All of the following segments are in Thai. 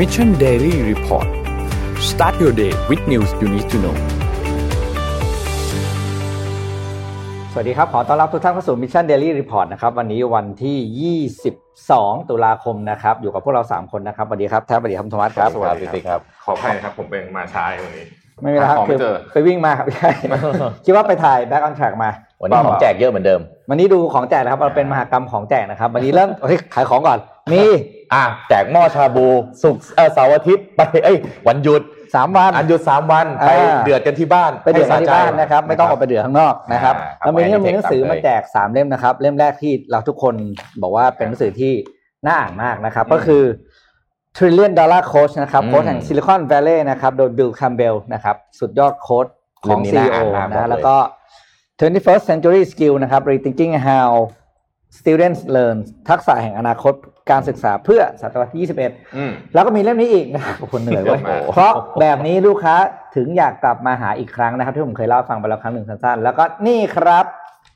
Mission Daily Report start your day with news you need to know สวัสดีครับ ขอต้อนรับทุกท่านเข้าสู่ Mission Daily Report นะครับ วันนี้วันที่ 22 ตุลาคมนะครับ อยู่กับพวกเรา 3 คนนะครับสวัสดีครับแทบสวัสดีครับธรรมัสครับสวัสดีครับ ขออภัยนะครับ ผมเป็นมาช้าวันนี้ ไม่เป็นไรครับของคืไม่อเจอไปวิ่งมาครับใช่คิดว่าไปถ่าย Back on Track มาวันนี้ของแจกเยอะเหมือนเดิม วันนี้ดูของแจกนะครับ เราเป็นมหากรรมของแจกนะครับ วันนี้เริ่มเฮ้ยขายของก่อน มี อะแจกหม้อชาบูสุกร์เอ่อเสาร์อาทิตย์ไปเอ้ยวันหยุด3วัน อันหยุดสามวันอ่าไปเดือดกันที่บ้านไปเดือดกันที่ให้สะใจ บ้านนะครับไม่ต้องออกไปเดือดข้างนอกนะครับอ่าครับแล้ววันนี้เรามีหนังสือไว้มาให้เด็กๆแจก3เล่มนะครับ เล่มแรกที่เราทุกคนบอกว่าเป็นหนังสือที่น่าอ่านมากนะครับ ก็คือ Trillion Dollar Coach นะครับอืมโค้ชแห่ง Silicon Valley นะครับโดย Bill Campbell นะครับ สุดยอดโค้ชของ เล่มนี้ CEO น่าอ่านมากบอกเลย นะแล้วก็ 21st Century Skill นะครับ Rethinking How Students Learn ทักษะแห่งอนาคตการศึกษาเพื่อศตวรรษที่ 21อืมแล้วก็มีเล่มนี้อีกนะครับโอ้โหเหนื่อยเว้ยเยอะมากเพราะแบบนี้ลูกค้าถึงอยากกลับมาหาอีกครั้งนะครับ ที่ผมเคยเล่าให้ฟังไปแล้วครั้งหนึ่งสั้นๆ แล้วก็นี่ครับ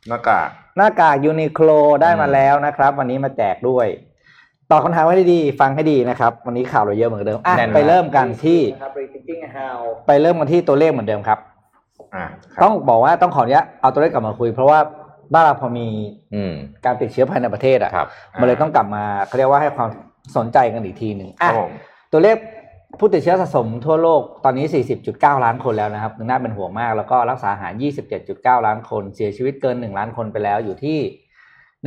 หน้ากากหน้ากากยูนิโคลได้มาแล้วนะครับ วันนี้มาแจกด้วยตอบคำถามไว้ให้ดีฟังให้ดีนะครับ วันนี้ข่าวเราเยอะเหมือนเดิมอะแน่นมากไปเริ่มกันที่ไปเริ่มกันที่ตัวเลขเหมือนเดิมครับอ่าต้องบอกว่าต้องขออนุญาตเอาตัวเลขกลับมาคุย เพราะว่า บ้านเราพอมีอืมการติดเชื้อภายในประเทศอะครับมันเลยต้องกลับมาเขาเรียกว่าให้ความสนใจกันอีกทีหนึ่งครัอะบผมตัวเลขผู้ติดเชื้อสะสมทั่วโลกตอนนี้ 40.9 ล้านคนแล้วนะครับน่าเป็นห่วงมาก แล้วก็รักษาหาย 27.9 ล้านคน เสียชีวิตเกิน 1 ล้านคนไปแล้วอยู่ที่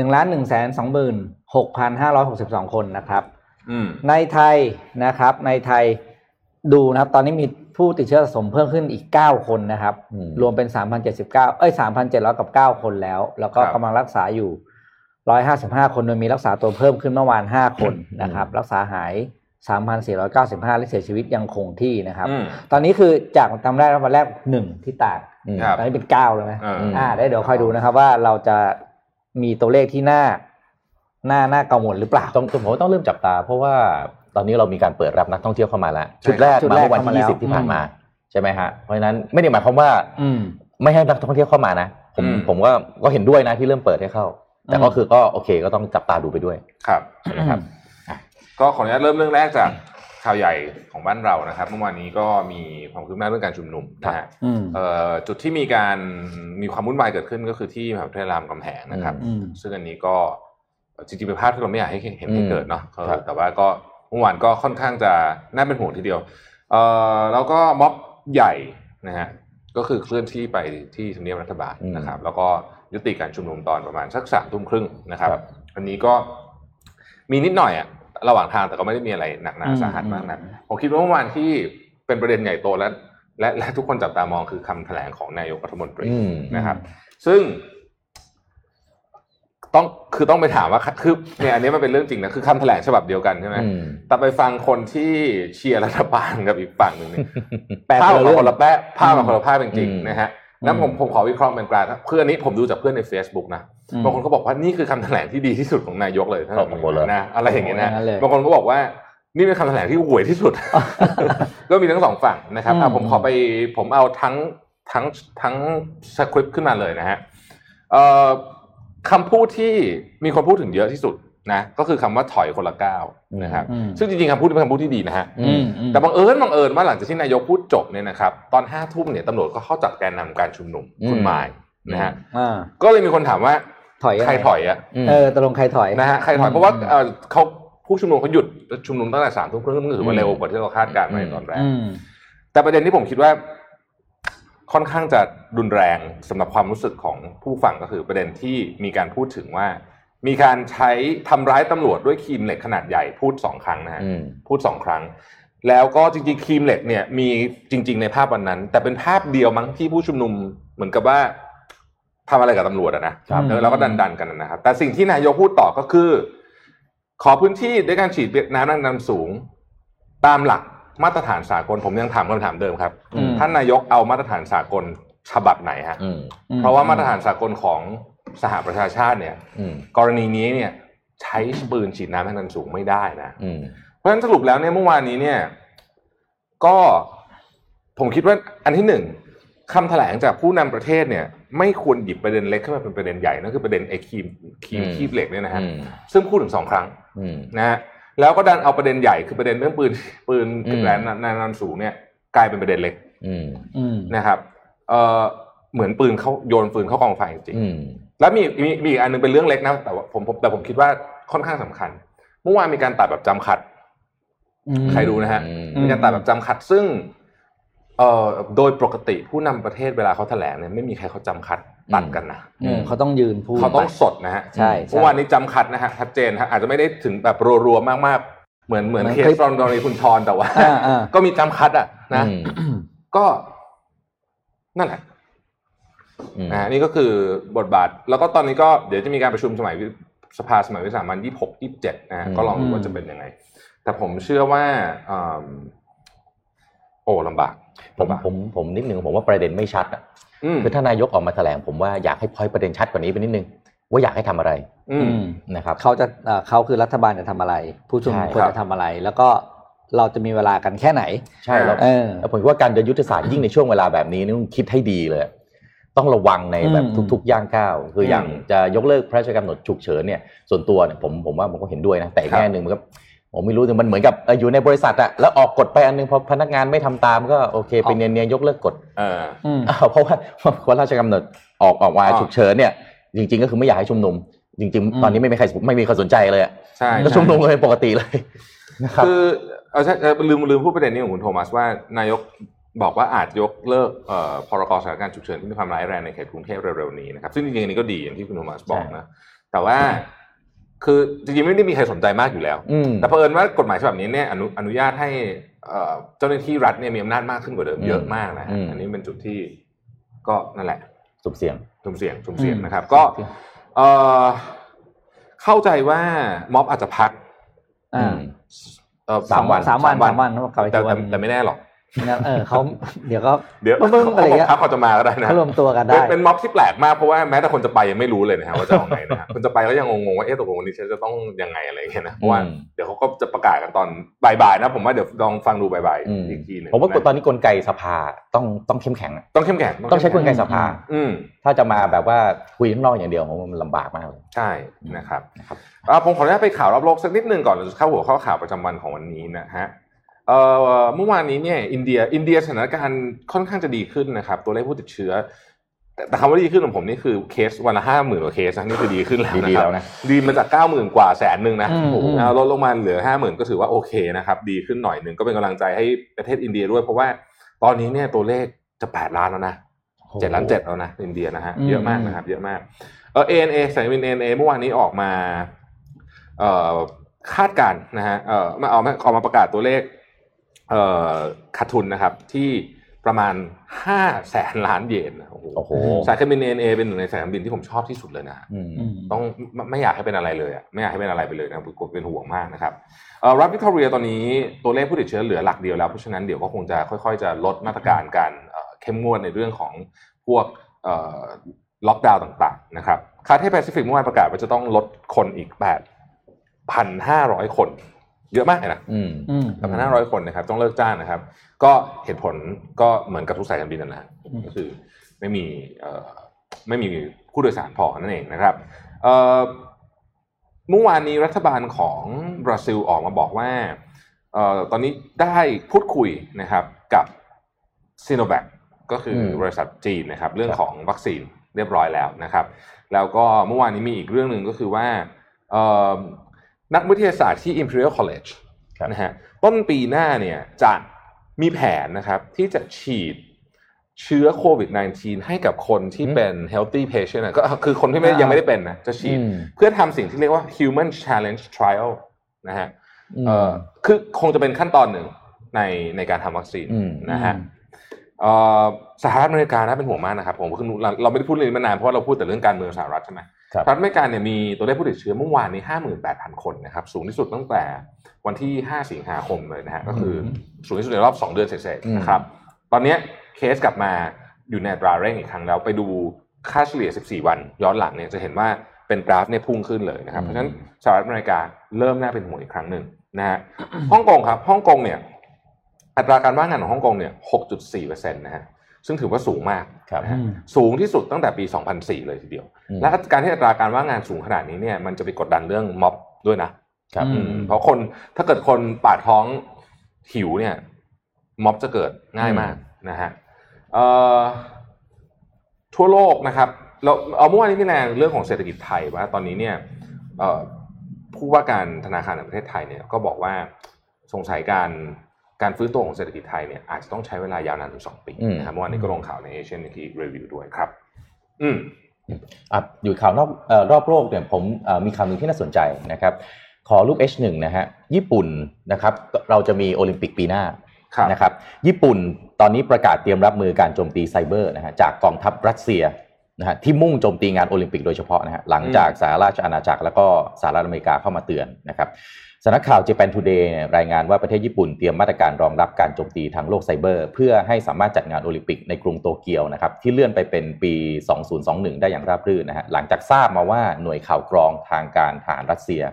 1 ล้าน1แสน26,562 คนนะครับอืมในไทยนะครับ ในไทยดูนะครับ ตอนนี้มี ผู้ติดเชื้อสะสมเพิ่มขึ้นอีก 9 คนนะครับอืมรวมเป็น 3,079 เอ้ย 3,700 กับ 9 คนแล้ว แล้วก็ครับกำลังรักษาอยู่ 155 คนโดยมีรักษาตัวเพิ่มขึ้นเมื่อวาน 5 คนนะครับ รักษาหาย 3,495 และเสียชีวิตยังคงที่นะครับอืมตอนนี้คือจากจำได้วันแรกหนึ่งที่ตากอืมครับตอนนี้เป็นเก้าแล้วนะเอออ่าได้เดี๋ยวคอยดูนะครับว่าเราจะมีตัวเลขที่น่าน่าน่ากังวลหรือเปล่าต้องผมว่าต้องเริ่มจับตา เพราะว่า ตอนนี้เรามีการเปิดรับนักท่องเที่ยวเข้ามาแล้วใช่ชุดแรกชุดมาแรกเมื่อวันเข้ามาที่แล้ว20 ที่ผ่านมาอืมใช่ไหมฮะเพราะฉะนั้นไม่ได้หมายความว่าอืมไม่ให้นักท่องเที่ยวเข้ามานะผมอืมผมก็ก็เห็นด้วยนะที่เริ่มเปิดให้เข้า แต่อืมก็คือก็โอเคก็ต้องจับตาดูไปด้วยครับนะครับก็ขออนุญาตเริ่มเรื่องแรกจากข่าวใหญ่ของบ้านเรานะครับเมื่อวานนี้ก็มีความคืบหน้าเรื่องการชุมนุมนะฮะอืมเอ่อจุดที่มีการมีความวุ่นวายเกิดขึ้นก็คือที่มหาวิทยาลัยรามคำแหงนะครับอืมซึ่งอันนี้ก็จริงๆเป็นภาพที่เราไม่อยากให้เห็นให้อืมเกิดเนาะเออครับแต่ว่าก็ เมื่อวานก็ค่อนข้างจะน่าเป็นห่วงทีเดียวเอ่อแล้วก็ม็อบใหญ่นะฮะก็คือเคลื่อนที่ไปที่ทำเนียบรัฐบาลนะครับ แล้วก็ยุติการชุมนุมตอนประมาณสักสามทุ่มครึ่งนะครับอันนี้ก็มีนิดหน่อยอะระหว่างทางแต่ก็ไม่ได้มีอะไรหนักหนาอืมสาหัสมากนะอืมผมคิดว่าเมื่อวานที่เป็นประเด็นใหญ่โตและและและทุกคนจับตามองคือคำแถลงของนายกรัฐมนตรีอืมนะครับ ซึ่ง ต้องคือต้องไปถามว่าคือเนี่ยอันนี้มันเป็นเรื่องจริงนะคือคำแถลงฉบับเดียวกันใช่ไหมอืมแต่ไปฟังคนที่เชียร์รัฐบาลกับอีกฝั่งหนึ่งเนี่ยแปลภาพคนอละอกเรื่มาองคนละแป๊ะภาพออกมาคนละภาพจริงอืมๆนะฮะนั้นผมผมขอวิเคราะห์เป็นกลางนะเพื่อนนี้ผมดูจากเพื่อนใน Facebook นะอืมบางคนก็บอกว่านี่คือคำแถลงที่ดีที่สุดของนายกเลยถ้าโอ้โหเลยนะอะไรอย่างเงี้ยนะโอ้โหอย่างนั้นเลยบางคนก็บอกว่านี่เป็นคำแถลงที่ห่วยที่สุด ก็มีทั้งสองฝั่งนะครับอืมอะผมขอไปผมเอาทั้งทั้งทั้งสคริปต์ขึ้นมาเลยนะฮะเอ่อ คำพูดที่มีคนพูดถึงเยอะที่สุดนะก็คือคำว่าถอยคนละก้าวนะครับอืมซึ่งจริงๆคำพูดนี้เป็นคำพูดที่ดีนะฮะอืมอืมแต่บังเอิญบังเอิญว่าหลังจากที่นายกพูดจบเนี่ยนะครับตอนห้าทุ่มเนี่ยตำรวจก็เข้าจับแกนนำการชุมนุมอืมคุณหมายนะฮะอ่าก็เลยมีคนถามว่าถอยยังไงใครถอยอะเออตกลงใครถอยนะฮะใครถอยอืมเพราะว่าเอ่อเขาผู้ชุมนุมเขาหยุดชุมนุมตั้งแต่สามทุ่มครึ่งก็ถือว่าเร็วกว่าที่เราคาดการณ์ไว้ในตอนแรกอืมแต่ประเด็นที่ผมคิดว่า ค่อนข้างจะรุนแรงสำหรับความรู้สึกของผู้ฟังก็คือประเด็นที่มีการพูดถึงว่า มีการใช้ทำร้ายตำรวจด้วยครีมเหล็กขนาดใหญ่พูดสองครั้งนะฮะอืมพูดสองครั้ง แล้วก็จริงๆครีมเหล็กเนี่ยมีจริง ๆ ในภาพวันนั้น แต่เป็นภาพเดียวมั้งที่ผู้ชุมนุมเหมือนกับว่าทำอะไรกับตำรวจอะนะครับเออแล้วก็ดันดันๆกันนะครับ แต่สิ่งที่นายกพูดต่อก็คือ ขอพื้นที่ด้วยการฉีดน้ำแรงดันสูง ตามหลัก มาตรฐานสากลผมยังถามคำถามเดิมครับอืมท่านนายกเอามาตรฐานสากลฉบับไหนฮะอืมเพราะว่ามาตรฐานสากลของสหประชาชาติเนี่ยอืมกรณีนี้เนี่ยใช้ปืนฉีดน้ำแรงดันสูงไม่ได้นะอืมเพราะฉะนั้นสรุปแล้วเนี่ยเมื่อวานนี้เนี่ย ก็ผมคิดว่าอันที่หนึ่งคำแถลงจากผู้นำประเทศเนี่ย ไม่ควรหยิบประเด็นเล็กขึ้นมาเป็นประเด็นใหญ่นั่นคือประเด็นไอ้ครีมครีมอืมคีบเหล็กเนี่ยนะฮะอืมซึ่งพูดถึงสองครั้งอืมนะฮะ แล้วก็ดันเอาประเด็นใหญ่คือประเด็นเรื่องปืนปืนอืมแรงนานานสูงเนี่ย กลายเป็นประเด็นเล็กอืมอืมนะครับเอ่อเหมือนปืนเขาโยนปืนเข้ากองไฟจริงอืมๆแล้วมีมีมีอีกอันหนึงเป็นเรื่องเล็กนะแต่ว่าผมผมแต่ผมคิดว่าค่อนข้างสำคัญ เมื่อวานมีการตัดแบบจำขัดอืมใครดูนะฮะอืมมีการตัดแบบจำขัดซึ่งเอ่อโดยปกติผู้นำประเทศเวลาเขาแถลงเนี่ยไม่มีใครเขาจำขัด ตัดกันนะอืมเขาต้องยืนพูดเขาต้องสดนะฮะใช่ใช่เมื่อวานนี้จำขัดนะฮะชัดเจนฮะอาจจะไม่ได้ถึงแบบรัวๆมากๆ เหมือนเหมือนเหมือนเคคลิสปตอนกรณีคุณชรแต่ว่าอ่าอ่าก็มีจำคัดอะนะอืมก็นั่นแหละอืมนะฮะนี่ก็คือบทบาท แล้วก็ตอนนี้ก็เดี๋ยวจะมีการประชุมสมัยวิสภาสมัยวิสามันยี่หกยี่เจ็ดนะฮะก็ลองดูว่าจะเป็นยังไง แต่ผมเชื่อว่าอืมโอ้ลำบากผมลำบากผมผมนิดนึงผมว่าประเด็นไม่ชัดอะอืม คือถ้านายกออกมาแถลงผมว่าอยากให้พอยประเด็นชัดกว่านี้ไปนิดนึงว่าอยากให้ทำอะไรอือืมมนะครับเขาจะเอ่อเขาคือรัฐบาลจะทำอะไร ผู้ชุมนุมใช่ควรครับจะทำอะไร แล้วก็เราจะมีเวลากันแค่ไหน ใช่แล้วเออแล้วผมคิดว่าการเดินยุทธศาสตร์ยิ่งในช่วงเวลาแบบนี้นี่ต้องคิดให้ดีเลย ต้องระวังในแบบอืมทุกๆย่างก้าวคืออย่างอืมจะยกเลิกพระราชกำหนดฉุกเฉินเนี่ยส่วนตัวเนี่ยผมผมว่าผมก็เห็นด้วยนะแต่อีกครับแง่หนึ่งมันก็ ผมไม่รู้แต่มันเหมือนกับเอ่ออยู่ในบริษัทอะแล้วออกกฎไปอันนึงพอพนักงานไม่ทำตามก็โอเคไปเนียนๆยกเลิกกฎเอออืมอ้าวเพราะว่าพระราชกำหนดออกออกมาอ่าฉุกเฉินเนี่ย จริง ๆ ก็คือไม่อยากให้ชุมนุม จริงอืมๆตอนนี้ไม่มีใครไม่มีใครสนใจเลยอะใช่ก็ชุมนุมกันเป็นปกติเลยนะครับคือเออใช่เออลืมลืมพูดประเด็นนี้ของคุณโทมัสว่านายกบอกว่าอาจยกเลิกเอ่อพรกสถานการณ์ฉุกเฉินที่มีความร้ายแรงในเขตกรุงเทพเร็วๆนี้นะครับซึ่งจริงๆอันนี้ก็ดีอย่างที่คุณโทมัสบอกนะแต่ว่า คือจริงๆไม่ได้มีใครสนใจมากอยู่แล้วอืมแต่เผอิญว่ากฎหมายฉบับนี้เนี่ยอนุอนุญาตให้เอ่อเจ้าหน้าที่รัฐเนี่ยมีอำนาจมากขึ้นกว่าเดิมอืมเยอะมากนะฮะอืมอันนี้เป็นจุดที่ก็นั่นแหละสุบเสียงสุ่มเสี่ยงสุ่มเสี่ยงอืมนะครับ ก็เอ่อเข้าใจว่าม็อบอาจจะพักอ่าเอ่อสามวันสามวันสามวันเขากลับไปแต่ทุกวัแต่นแต่ไม่แน่หรอก งั้นเออเขาเดี๋ยวก็เดี๋ยวบึ้มๆอะไรอย่างเงี้ยเขาบอกพักเขาจะมาก็ได้นะเขารวมตัวกันเป็นได้เป็นม็อบที่แปลกมากเพราะว่าแม้แต่คนจะไปยังไม่รู้เลยนะฮะว่าจะเอาไงนะฮะคนจะไปก็ยังงงๆว่าเอ๊ะตกลงวันนี้ฉันจะต้องยังไงอะไรอย่างเงี้ยนะเพราะว่าอืมเดี๋ยวเขาก็จะประกาศกันตอนบ่ายๆนะ ผมว่าเดี๋ยวลองฟังดูบ่ายอืมๆอีกทีหนึงผมว่านะตอนนี้กลไกสภาต้องต้องเข้มแข็งอะต้องเข้มแข็งต้องใช้กลไกสภา อืมถ้าจะมาแบบว่าคุยข้างนอกอย่างเดียวผมว่ามันลำบากมากเลยใช่นะครับนะครับอ่าผมขออนุญาตไปข่าวรอบโลกสักนิดหนึ่งก่อนเราจะเข้าหัวข้อข่าวประจำวันของวันนี้นะฮะ เอ่อเมื่อวานนี้เนี่ยอินเดียอินเดียสถานการณ์ค่อนข้างจะดีขึ้นนะครับ ตัวเลขผู้ติดเชื้อ แต่แต่คำว่าดีขึ้นของผมนี่คือเคสวันละห้าหมื่นกว่าเคสนะนี่คือดีขึ้นแล้วดีนะๆครัแล้บวนะดีมาจากเก้าหมื่นกว่าแสนหนึ่งนะอืมโอ้โหอืมเอาลดลงมาเหลือห้าหมื่นก็ถือว่าโอเคนะครับดีขึ้นหน่อยหนึ่งก็เป็นกำลังใจให้ประเทศอินเดียด้วย เพราะว่าตอนนี้เนี่ยตัวเลขจะแปดล้านแล้วนะเจ็ดล้านเจ็ดแล้วนะอินเดียนะฮะอืมเยอะมากนะครับ เยอะมากเออ ANA สายการบิน ANA เมื่อวานนี้ออกมา เอ่อคาดการณ์นะฮะเอ่อมาเอามาออกมาประกาศตัวเลขเอ่อ ขาดทุนนะครับที่ประมาณห้าแสนล้านเยนนะโอ้โหโอ้โหสายการบิน ANA เป็นหนึ่งในสายการบินที่ผมชอบที่สุดเลยนะอืมอืมต้องไม่ไม่อยากให้เป็นอะไรเลยอะไม่อยากให้เป็นอะไรไปเลยนะผมเป็นห่วงมากนะครับเอ่อรัฐวิกตอเรียตอนนี้ตัวเลขผู้ติดเชื้อเหลือหลักเดียวแล้วเพราะฉะนั้นเดี๋ยวก็คงจะค่อยๆ จะลดมาตรการการเอ่อเข้มงวดในเรื่องของพวกเอ่อล็อกดาวน์ต่างๆนะครับคาเทแปซิฟิกเมื่อวานประกาศว่าจะต้องลดคนอีก8,500 คน เยอะมากเลยนะอืมอืมแปดพันห้าร้อยคนนะครับ ต้องเลิกจ้างนะครับ ก็เหตุผลก็เหมือนกับทุกสายการบินนั่นแหละอืมก็คือไม่มีเอ่อไม่มีผู้โดยสารพอนั่นเองนะครับเอ่อเมื่อวานนี้รัฐบาลของบราซิลออกมาบอกว่าเอ่อตอนนี้ได้พูดคุยนะครับกับซีโนแ a คก็คืออมบริษัทจีนนะครับ เรื่องครับของวัคซีนเรียบร้อยแล้วนะครับ แล้วก็เมื่อวานนี้มีอีกเรื่องหนึ่งก็คือว่าเอ่อ นักวิทยาศาสตร์ที่ Imperial College ครับนะฮะต้นปีหน้าเนี่ยจะมีแผนนะครับที่จะฉีดเชื้อโควิด -19 ให้กับคนที่เป็น healthy patient อะก็คือคนที่ไม่อ่ายัยังไม่ได้เป็นนะจะฉีดอืมเพื่อทำสิ่งที่เรียกว่า human challenge trial นะฮะอืมเอ่อคือคงจะเป็นขั้นตอนหนึ่งในในการทำวัคซีนอืมนะฮะเอ่อสหรัฐอเมริกาน่าเป็นห่วงมากนะครับผมคือเราเราไม่ได้พูดเรื่องนี้มานานเพราะว่าเราพูดแต่เรื่องการเมืองสหรัฐใช่ไหมค รับสหรัฐอเมริกาเนี่ยมีตัวเลขผู้ติดเชื้อเมื่อวานนี้ 58,000 คนนะครับสูงที่สุดตั้งแต่วันที่ 5 สิงหาคมเลยนะฮะก็คือสูงที่สุดในรอบ 2 เดือนเศษอืมๆนะครับตอนเนี้ยเคสกลับมาอยู่ในอัตราเร่งอีกครั้งแล้วไปดูค่าเฉลี่ย 14 วันย้อนหลังเนี่ยจะเห็นว่าเป็นกราฟเนี่ยพุ่งขึ้นเลยนะครับเพราะฉะนั้นสหรัฐอเมริกาเริ่มน่าเป็นห่วงอีกครั้งหนึ่งนะฮะฮ่องกงครับฮ่องกงเนี่ยอัตราการว่างงานของฮ่องกงเนี่ย 6.4%นะฮะ ซึ่งถือว่าสูงมากครับนะฮะอืมสูงที่สุดตั้งแต่ปี 2004 เลยทีเดียวอืมและการที่อัตราการว่างงานสูงขนาดนี้เนี่ยมันจะไปกดดันเรื่องม็อบด้วยนะครับอือืมเพราะคนถ้าเกิดคนปากท้องหิวเนี่ย ม็อบจะเกิดง่ายมากนะฮะเอ่อทั่วโลกนะครับเราเอาเมื่อวานนี้พี่แนนเรื่องของเศรษฐกิจไทยว่าตอนนี้เนี่ยเอ่อผู้ว่าการธนาคารแห่งประเทศไทยเนี่ยก็บอกว่าสงสัยการ การฟื้นตัวของเศรษฐกิจไทยเนี่ยอาจจะต้องใช้เวลายาวนานถึงสองปีอืมนะครับเมื่อวานนี้ก็ลงข่าวในเอเชียนนิรีวิวด้วยครับ อืมอะอยู่ข่าวนอกเอ่อรอบโลกเนี่ยผมเอ่อมีข่าวหนึ่งที่น่าสนใจนะครับ ขอลูก H1 นะฮะญี่ปุ่นนะครับ เราจะมีโอลิมปิกปีหน้าครับนะครับ ญี่ปุ่นตอนนี้ประกาศเตรียมรับมือการโจมตีไซเบอร์นะฮะจากกองทัพรัสเซียนะฮะที่มุ่งโจมตีงานโอลิมปิกโดยเฉพาะนะฮะหลังจากสหราชอาณาจักรแล้วก็สหรัฐอเมริกาเข้ามาเตือนนะครับ สำนักข่าว Japan Today เนี่ยรายงานว่าประเทศญี่ปุ่นเตรียมมาตรการรองรับการโจมตีทางโลกไซเบอร์ เพื่อให้สามารถจัดงานโอลิมปิกในกรุงโตเกียวนะครับที่เลื่อนไปเป็นปี 2021 ได้อย่างราบรื่นนะฮะหลังจากทราบมาว่าหน่วยข่าวกรองทางการทหารรัสเซีย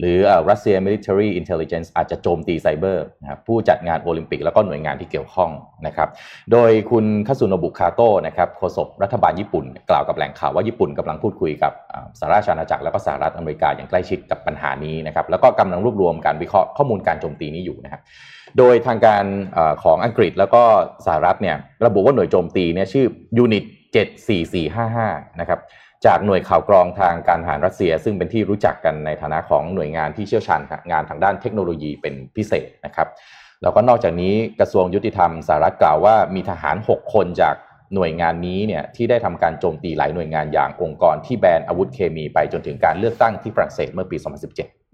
หรือเอ่อ Russia Military Intelligence อาจจะโจมตีไซเบอร์นะครับผู้จัดงานโอลิมปิกแล้วก็หน่วยงานที่เกี่ยวข้องนะครับโดยคุณคัตสึโนบุคาโตะนะครับโฆษกรัฐบาลญี่ปุ่น กล่าวกับแหล่งข่าวว่าญี่ปุ่นกำลังพูดคุยกับสหราชอาณาจักรแล้วก็สหรัฐอเมริกาอย่างใกล้ชิดกับปัญหานี้นะครับแล้วก็กำลังรวบรวมการวิเคราะห์ข้อมูลการโจมตีนี้อยู่นะครับ โดยทางการของอังกฤษแล้วก็สหรัฐเนี่ยระบุว่าหน่วยโจมตีเนี่ยชื่อ unit 74455 นะครับจากหน่วยข่าวกรองทางการทหารรัสเซีย ซึ่งเป็นที่รู้จักกันในฐานะของหน่วยงานที่เชี่ยวชาญงานทางด้านเทคโนโลยีเป็นพิเศษนะครับแล้วก็นอกจากนี้กระทรวงยุติธรรมสหรัฐกล่าวว่ามีทหาร 6 คนจากหน่วยงานนี้เนี่ยที่ได้ทำการโจมตีหลายหน่วยงานอย่างองค์กรที่แบนอาวุธเคมีไปจนถึงการเลือกตั้งที่ฝรั่งเศสเมื่อปี 2017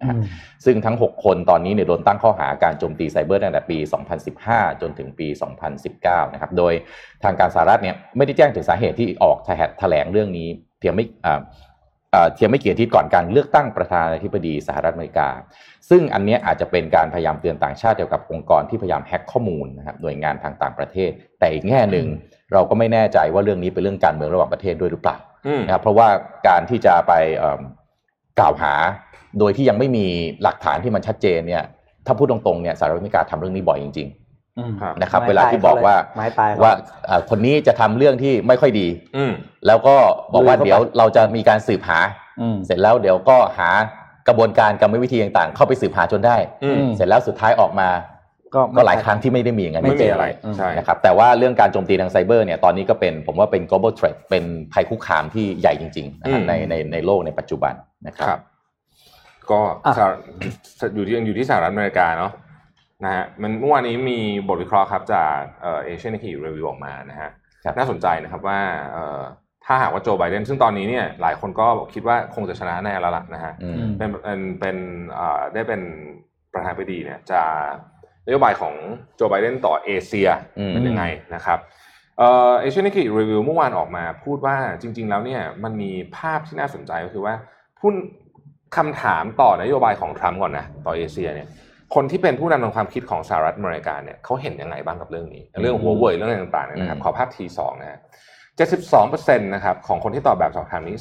ซึ่งทั้ง 6 คนตอนนี้เนี่ยโดนตั้งข้อหาการโจมตีไซเบอร์ตั้งแต่ปี 2015 จนถึงปี 2019 นะครับ โดยทางการสหรัฐเนี่ยไม่ได้แจ้งถึงสาเหตุที่ออกแถลงเรื่องนี้เพียงไม่อ่าอ่าเพียงไม่กี่อาทิตย์ก่อนการเลือกตั้งประธานาธิบดีสหรัฐอเมริกา ซึ่งอันเนี้ยอาจจะเป็นการพยายามเตือนต่างชาติเกี่ยวกับองค์กรที่พยายามแฮ็กข้อมูลนะครับหน่วยงานทางต่างประเทศ แต่อีกแง่หนึ่งเราก็ไม่แน่ใจว่าเรื่องนี้เป็นเรื่องการเมืองระหว่างประเทศด้วยหรือเปล่าอืมนะครับเพราะว่าการที่จะไปเอิ่มกล่าวหา โดยที่ยังไม่มีหลักฐานที่มันชัดเจนเนี่ย ถ้าพูดตรงๆเนี่ยสหรัฐอเมริกาทำเรื่องนี้บ่อยจริงอืมครับๆนะครับไม้เวลาที่บอกว่าไม้ตายเขาว่าเอ่อคนนี้จะทำเรื่องที่ไม่ค่อยดีอืมแล้วก็บอกว่าลุยเข้าไปเดี๋ยวเราจะมีการสืบหาอืมเสร็จแล้วเดี๋ยวก็หากระบวนการกรรมวิธีต่างๆ เข้าไปสืบหาจนได้อืมเสร็จแล้วสุดท้ายออกมาก็ก็หลายครั้งที่ไม่ได้มีอย่างนั้นไม่มีอะไรอืมใช่นะครับแต่ว่าเรื่องการโจมตีทางไซเบอร์เนี่ยตอนนี้ก็เป็นผมว่าเป็น global threat เป็นภัยคุกคามที่ใหญ่จริงๆนะครับอืมในในในโลกในปัจจุบันนะคครัรับบ ก็อะสหรัฐอยู่ที่อยู่ที่สหรัฐอเมริกาเนาะนะฮะมันเมื่อวานนี้มีบทวิเคราะห์ครับจากเอ่อ Asian Nikkei Review ออกมานะฮะครับน่าสนใจนะครับว่าเอ่อถ้าหากว่าโจไบเดนซึ่งตอนนี้เนี่ยหลายคนก็คิดว่าคงจะชนะแน่แล้วล่ะนะฮะอืมมเป็นเป็นเป็นเอ่อได้เป็นประธานาธิบดีเนี่ยจะนโยบายของโจไบเดนต่อเอเชียอืมเป็นยังไงนะครับเอ่อ Asian Nikkei Review เมื่อวานออกมาพูดว่าจริง ๆ แล้วเนี่ยมันมีภาพที่น่าสนใจก็คือว่าพูด คำถามต่อนโยบายของทรัมป์ก่อนนะต่อเอเชียเนี่ยคนที่เป็นผู้นำทางความคิดของสหรัฐอเมริกาเนี่ยเขาเห็นยังไงบ้างกับเรื่องนี้ เรื่องหัวเว่ยเรื่องอะไรต่างๆเนี่ยนะครับอืมขอภาพทีสองนะฮะ72%นะครับของคนที่ตอบแบบสอบถามนี้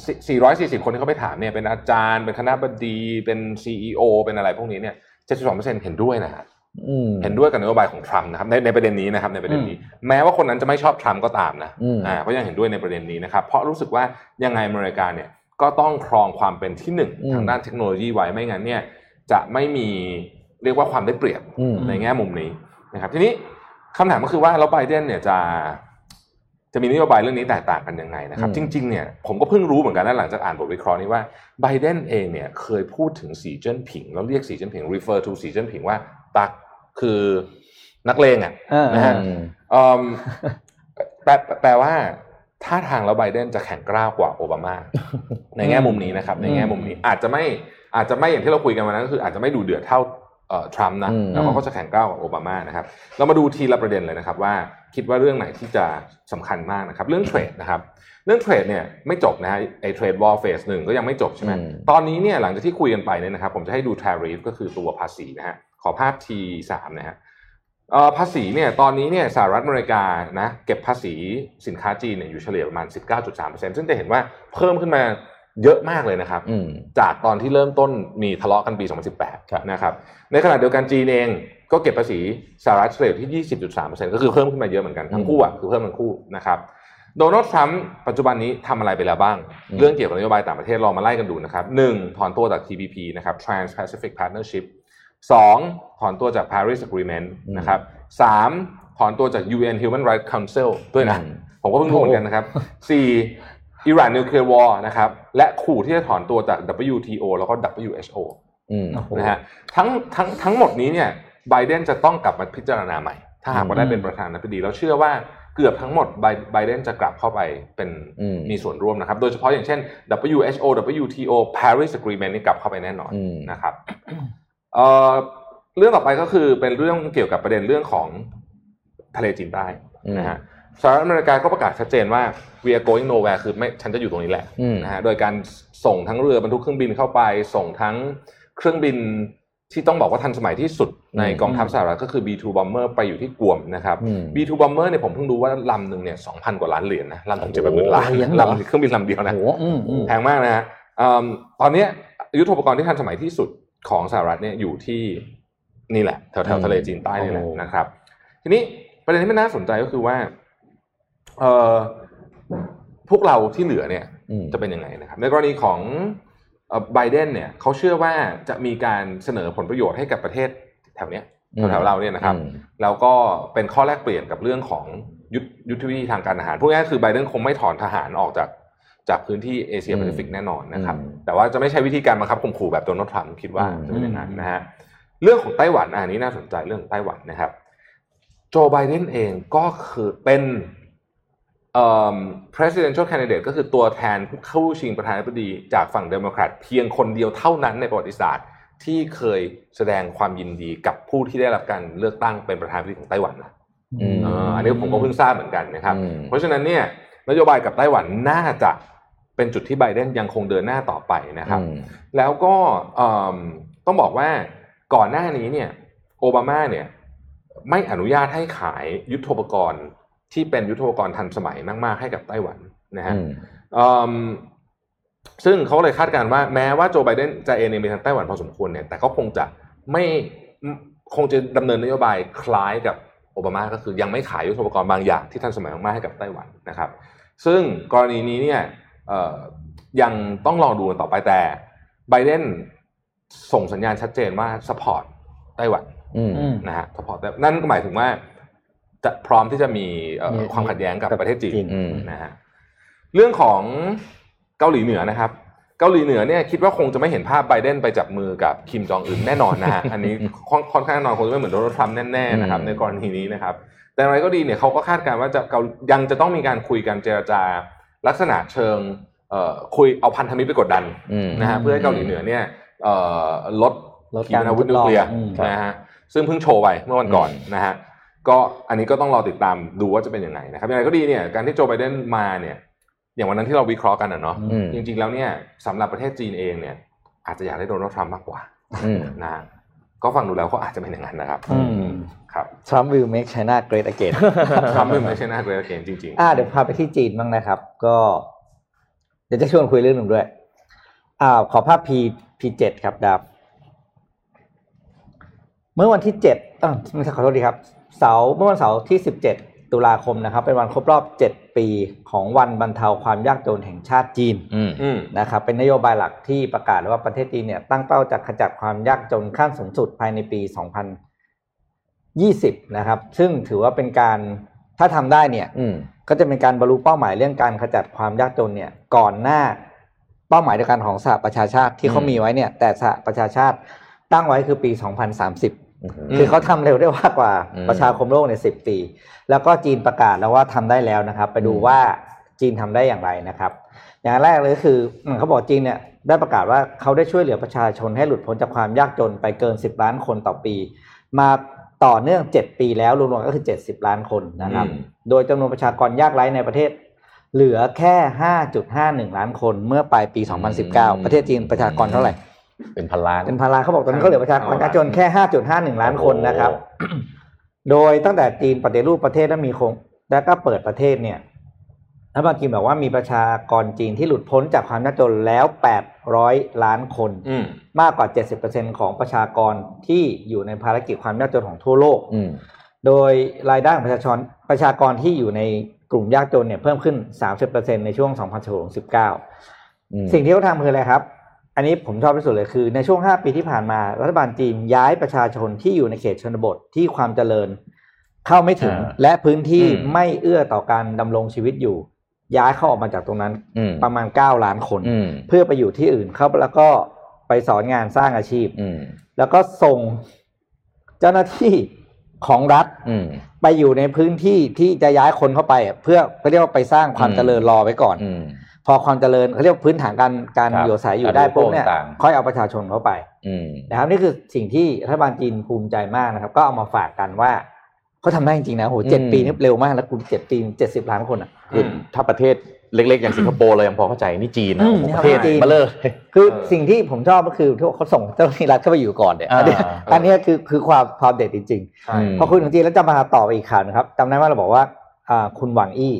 440คนที่เขาไปถามเนี่ยเป็นอาจารย์เป็นคณะบดีเป็น CEO เป็นอะไรพวกนี้เนี่ย72%เห็นด้วยนะฮะอืมเห็นด้วยกับนโยบายของทรัมป์นะครับในในประเด็นนี้นะครับในประเด็นนี้ แม้ว่าคนนั้นจะไม่ชอบทรัมป์ก็ตามนะอืมอ่าก็ยังเห็นด้วยในประเด็นนี้นะครับเพราะรู้สึกว่ายังไงอเมริกาเนี่ย ก็ต้องครองความเป็นที่หนึ่งอืมทางด้านเทคโนโลยีไว้ไม่งั้นเนี่ยจะไม่มีเรียกว่าความได้เปรียบอืมในแง่มุมนี้นะครับ ทีนี้คำถามก็คือว่าแล้วไบเดนเนี่ยจะจะมีนโยบายเรื่องนี้แตกต่างกันยังไงนะครับอืมจริง ๆ เนี่ยผมก็เพิ่งรู้เหมือนกันนะหลังจากอ่านบทวิเคราะห์นี้ว่าไบเดนเองเนี่ยเคยพูดถึงสีเจิ้นผิง แล้วเรียกสีเจิ้นผิง refer to สีเจิ้นผิงว่าตักคือนักเลงอะเออนะฮะอืมเอิ่มแปลแปลว่า ท่าทางแล้วไบเดนจะแข็งกร้าวกว่าโอบามา ในแง่มุมนี้นะครับ ในแง่มุมนี้อาจจะไม่อาจจะไม่อย่างที่เราคุยกันวันนั้นก็คือ อาจจะไม่ดูเดือดเท่าเอ่อทรัมป์นะอืมแล้วเขาก็จะแข็งกร้าวกว่าโอบามานะครับเรามาดูทีละประเด็นเลยนะครับ ว่าคิดว่าเรื่องไหนที่จะสำคัญมากนะครับ เรื่องเทรดนะครับ เรื่องเทรดเนี่ยไม่จบนะฮะไอ้เทรดวอลเฟสหนึ่งก็ยังไม่จบใช่ไหมอืมตอนนี้เนี่ยหลังจากที่คุยกันไปเนี่ยนะครับ ผมจะให้ดู tariff ก็คือตัวภาษีนะฮะขอภาพ T3 นะฮะเอ่อ ภาษีเนี่ยตอนนี้เนี่ยสหรัฐอเมริกานะเก็บภาษีสินค้าจีนเนี่ยอยู่เฉลี่ยประมาณ 19.3%ซึ่งจะเห็นว่าเพิ่มขึ้นมาเยอะมากเลยนะครับอืมจากตอนที่เริ่มต้นมีทะเลาะกันปีครับ2018 นะครับ ในขณะเดียวกันจีนเองก็เก็บภาษีสหรัฐเฉลี่ยที่ 20.3%ก็คือเพิ่มขึ้นมาเยอะเหมือนกันทั้งคู่อะคือเพิ่มทั้งคู่นะครับโดนัลด์ทรัมป์ปัจจุบันนี้ทำอะไรไปแล้วบ้างอืมเรื่องเกี่ยวกับนโยบายต่างประเทศลองมาไล่กันดูนะครับหนึ่งถอนตัวจาก TPP นะครับ Trans-Pacific Partnership สองถอนตัวจาก Paris Agreement นะครับสามถอนตัวจาก UN Human Rights Council ด้วยนะอืมผมก็เพิ่งรู้เหมือนกันนะครับสี่อิหร่านนิวเคลียร์วอร์นะครับ และขู่ที่จะถอนตัวจาก WTO แล้วก็ WHO อืมโอ้โหนะฮะทั้งทั้งทั้งหมดนี้เนี่ยไบเดนจะต้องกลับมาพิจารณาใหม่ ถ้าหากว่าได้เป็นประธานาธิบดี แล้วเชื่อว่าเกือบทั้งหมดไบไบเดนจะกลับเข้าไปเป็นอืมมีส่วนร่วมนะครับ โดยเฉพาะอย่างเช่น WHO WTO Paris Agreement นี่กลับเข้าไปแน่นอนอืมนะครับ เอ่อเรื่องต่อไปก็คือเป็นเรื่องเกี่ยวกับประเด็นเรื่องของทะเลจีนใต้อืมนะฮะสหรัฐอเมริกาก็ประกาศชัดเจนว่า we are going nowhere คือไม่ฉันจะอยู่ตรงนี้แหละอืมนะฮะโดยการส่งทั้งเรือบรรทุกเครื่องบินเข้าไป ส่งทั้งเครื่องบินที่ต้องบอกว่าทันสมัยที่สุดในอืมกองทัพสหรัฐก็คือ B2 bomber ไปอยู่ที่กวมนะครับอืม B2 bomber เนี่ยผมเพิ่งรู้ว่าลำหนึ่งเนี่ยสองพันกว่าล้านเหรียญนะลำถึงจะแบบหมื่นล้านเหรียญเหรอลำเครื่องบินลำเดียวโอ้นะโหอืมอืมแพงมากนะฮะอืมตอนเนี้ยยุทโธปกรณ์ที่ทันสมัยที่สุด ของสหรัฐเนี่ยอยู่ที่นี่แหละแถวอืมๆทะเลจีนใต้นี่แหละโอ้นะครับ ทีนี้ประเด็นที่มันน่าสนใจก็คือว่าเอ่อพวกเราที่เหลือเนี่ยอืมจะเป็นยังไงนะครับ ในกรณีของไบเดนเนี่ยเขาเชื่อว่าจะมีการเสนอผลประโยชน์ให้กับประเทศแถวเนี้ยอืมแถวๆเราเนี่ยนะครับอืมแล้วก็เป็นข้อแลกเปลี่ยนกับเรื่องของยุทธยุทธวิธีทางการทหารพูดง่ายๆคือไบเดนคงไม่ถอนทหารออกจาก จากพื้นที่เอเชียแปซิฟิกแน่นอนนะครับอืมแต่ว่าจะไม่ใช่วิธีการบังคับข่มขู่แบบโดนัลด์ทรัมป์คิดว่าอืมจะเป็นอย่างนั้นนะฮะเรื่องของไต้หวันอะอันนี้น่าสนใจเรื่องของไต้หวันนะครับ โจไบเดนเองก็คือเป็นเอ่อ presidential candidate ก็คือตัวแทนผู้เข้าชิงประธานาธิบดีจากฝั่งเดโมแครตเพียงคนเดียวเท่านั้นในประวัติศาสตร์ที่เคยแสดงความยินดีกับผู้ที่ได้รับการเลือกตั้งเป็นประธานาธิบดีของไต้หวันนะอืมเอออันนี้ผมก็เพิ่งทราบเหมือนกันนะครับอืมเพราะฉะนั้นเนี่ยนโยบายกับไต้หวันน่าจะ เป็นจุดที่ไบเดนยังคงเดินหน้าต่อไปนะครับอืมแล้วก็เอิ่มต้องบอกว่าก่อนหน้านี้เนี่ยโอบามาเนี่ยไม่อนุญาตให้ขายยุทโธปกรณ์ที่เป็นยุทโธปกรณ์ทันสมัยมากๆให้กับไต้หวันนะฮะอืมเอิ่มซึ่งเขาเลยคาดการณ์ว่าแม้ว่าโจไบเดนจะเอ็นเอ็มไปทางไต้หวันพอสมควรเนี่ยแต่เขาคงจะไม่คงจะดำเนินนโยบายคล้ายกับโอบามาก็คือยังไม่ขายยุทโธปกรณ์บางอย่างที่ทันสมัยมากๆให้กับไต้หวันนะครับ ซึ่งกรณีนี้เนี่ยเอ่อ ยังต้องลองดูกันต่อไปแต่ไบเดนส่งสัญญาณชัดเจนว่า support ไต้หวันอืมอืมนะฮะ support นั่นก็หมายถึงว่า จะพร้อมที่จะมีเอ่อมีความขัดแย้งกับกับประเทศจีจีนนอืมนะฮะเรื่องของเกาหลีเหนือนะครับ เกาหลีเหนือเนี่ยคิดว่าคงจะไม่เห็นภาพไบเดนไปจับมือกับคิมจองอึนแน่นอนนะฮะอันนี้ค่อนค่อนข้างแน่นอนคงจะไม่เหมือนโดนัลด์ทรัมป์แน่ๆนะครับอืมในกรณีนี้นะครับ แต่อย่างไรก็ดีเนี่ยเขาก็คาดการณ์ว่าจะเกายังจะต้องมีการคุยกันเจรจา ลักษณะเชิงเอ่อคุยเอาพันธมิตรไปกดดันอืมนะฮะเพื่อให้เกาหลีเหนือเนี่ยเอ่อลดลดขีปนาวุธนิวเคลียร์อืมนะฮะซึ่งเพิ่งโชว์ไปเมื่อวันก่อนอืมนะฮะก็อันนี้ก็ต้องรอติดตามดูว่าจะเป็นยังไงนะครับอย่างไรก็ดีเนี่ยการที่โจไบเดนมาเนี่ยอย่างวันนั้นที่เราวิเคราะห์กันนะเนาะอืมจริง ๆ แล้วเนี่ยสำหรับประเทศจีนเองเนี่ยอาจจะอยากได้โดนัลด์ทรัมป์มากกว่าอืมนะฮะ ก็ฟังดูแล้วเขาอาจจะเป็นอย่างนั้นนะครับอืมครับ Trump will make China great again ทรัมป์ไม่ใช่หน้าเกรดเกมจริงอ่าเดี๋ยวพาไปที่จีนบ้างนะครับ ก็เดี๋ยวจะชวนคุยเรื่องหนึ่งด้วยอ่าขอภาพ P P7 ครับดับ เมื่อวันที่เจ็ดอ่าไม่ใช่ขอโทษดีครับ เสาร์เมื่อวันเสาร์ที่สิบเจ็ด ตุลาคมนะครับ เป็นวันครบรอบเจ็ดปีของวันบรรเทาความยากจนแห่งชาติจีนอืมๆอืมนะครับ เป็นนโยบายหลักที่ประกาศว่าประเทศจีนเนี่ยตั้งเป้าจะขจัดความยากจนขั้นสูงสุดภายในปี 2020 นะครับ ซึ่งถือว่าเป็นการถ้าทำได้เนี่ยอืมก็จะเป็นการบรรลุเป้าหมายเรื่องการขจัดความยากจนเนี่ย ก่อนหน้าเป้าหมายเดียวกันของสหประชาชาติที่เขาอืมมีไว้เนี่ย แต่สหประชาชาติตั้งไว้คือปี 2030อืม คือเขาทำเร็วได้มากกว่าอืมประชาคมโลกในสิบปี แล้วก็จีนประกาศแล้วว่าทำได้แล้วนะครับ ไปดูอืมว่าจีนทำได้อย่างไรนะครับ อย่างแรกเลยก็คืออืมเขาบอกจีนเนี่ยได้ประกาศว่าเขาได้ช่วยเหลือประชาชนให้หลุดพ้นจากความยากจนไปเกิน 10 ล้านคนต่อปี มาต่อเนื่อง 7 ปีแล้วรวมๆก็คือ 70 ล้านคนนะครับอืมโดยจำนวนประชากรยากไร้ในประเทศ เหลือแค่ 5.51 ล้านคนเมื่อปลายปี 2019 ประเทศจีนประชากรเท่าไหร่ เป็นพันล้านเป็นพันล้านเขาบอกตอนนี้เขาเหลือประชากรยากจนแค่5.51ล้านคนนะครับ โดยตั้งแต่จีนปฏิรูปประเทศและมีโครงแล้วก็เปิดประเทศเนี่ยรัฐบาลจีนบอกว่ามีประชากรจีนที่หลุดพ้นจากความยากจนแล้ว800ล้านคนอืมมากกว่า70%ของประชากรที่อยู่ในภารกิจความยากจนของทั่วโลกอืมโดยรายได้ของประชาชนประชากรที่อยู่ในกลุ่มยากจนเนี่ยเพิ่มขึ้น 30%ในช่วง 2019อืมสิ่งที่เขาทำคืออะไรครับ อันนี้ผมชอบที่สุดเลยคือในช่วง 5 ปีที่ผ่านมา รัฐบาลจีนย้ายประชาชนที่อยู่ในเขตชนบทที่ความเจริญ เข้าไม่ถึงอ่าและพื้นที่อืมไม่เอื้อต่อการดำรงชีวิตอยู่ ย้ายเข้าออกมาจากตรงนั้นอืมประมาณ 9 ล้านคนอืมเพื่อไปอยู่ที่อื่นเข้าแล้วก็ไปสอนงานสร้างอาชีพอืมแล้วก็ส่งเจ้าหน้าที่ของรัฐอืมไปอยู่ในพื้นที่ที่จะย้ายคนเข้าไปอะเพื่อเขาเรียกว่าไปสร้างความอืมเจริญรอไว้ก่อนอืม พอความเจริญเขาเรียกว่าพื้นฐานการการครับอยู่อาศัยอยู่ได้ปุ๊บเนี่ยต่างๆค่อยเอาประชาชนเข้าไปอืมนะครับนี่คือสิ่งที่รัฐบาลจีนภูมิใจมากนะครับ ก็เอามาฝากกันว่าเขาทำได้จริงๆนะโหเจ็ดอืมปีนี่เร็วมากแล้วคุณเจ็ดปีเจ็ดสิบล้านคนอะอืมถ้าประเทศเล็กๆ อย่างสิงคโปร์เรายังพอเข้าใจนี่จีนอืนะมโอ้โหนี่ประเทศจีนมาเลยคือเออสิ่งที่ผมชอบก็คือที่เขาส่งเจ้าหน้าที่รัฐเข้าไปอยู่ก่อนเนี่ยอ่าอันเนี้ยอันเนี้ยคือคือความความเด็ดจริงใช่อืมๆพอคุยถึงจีนแล้วจะมาต่อไปอีกข่าวนะครับจำได้ว่าเราบอกว่าอ่าคุณหวังอี้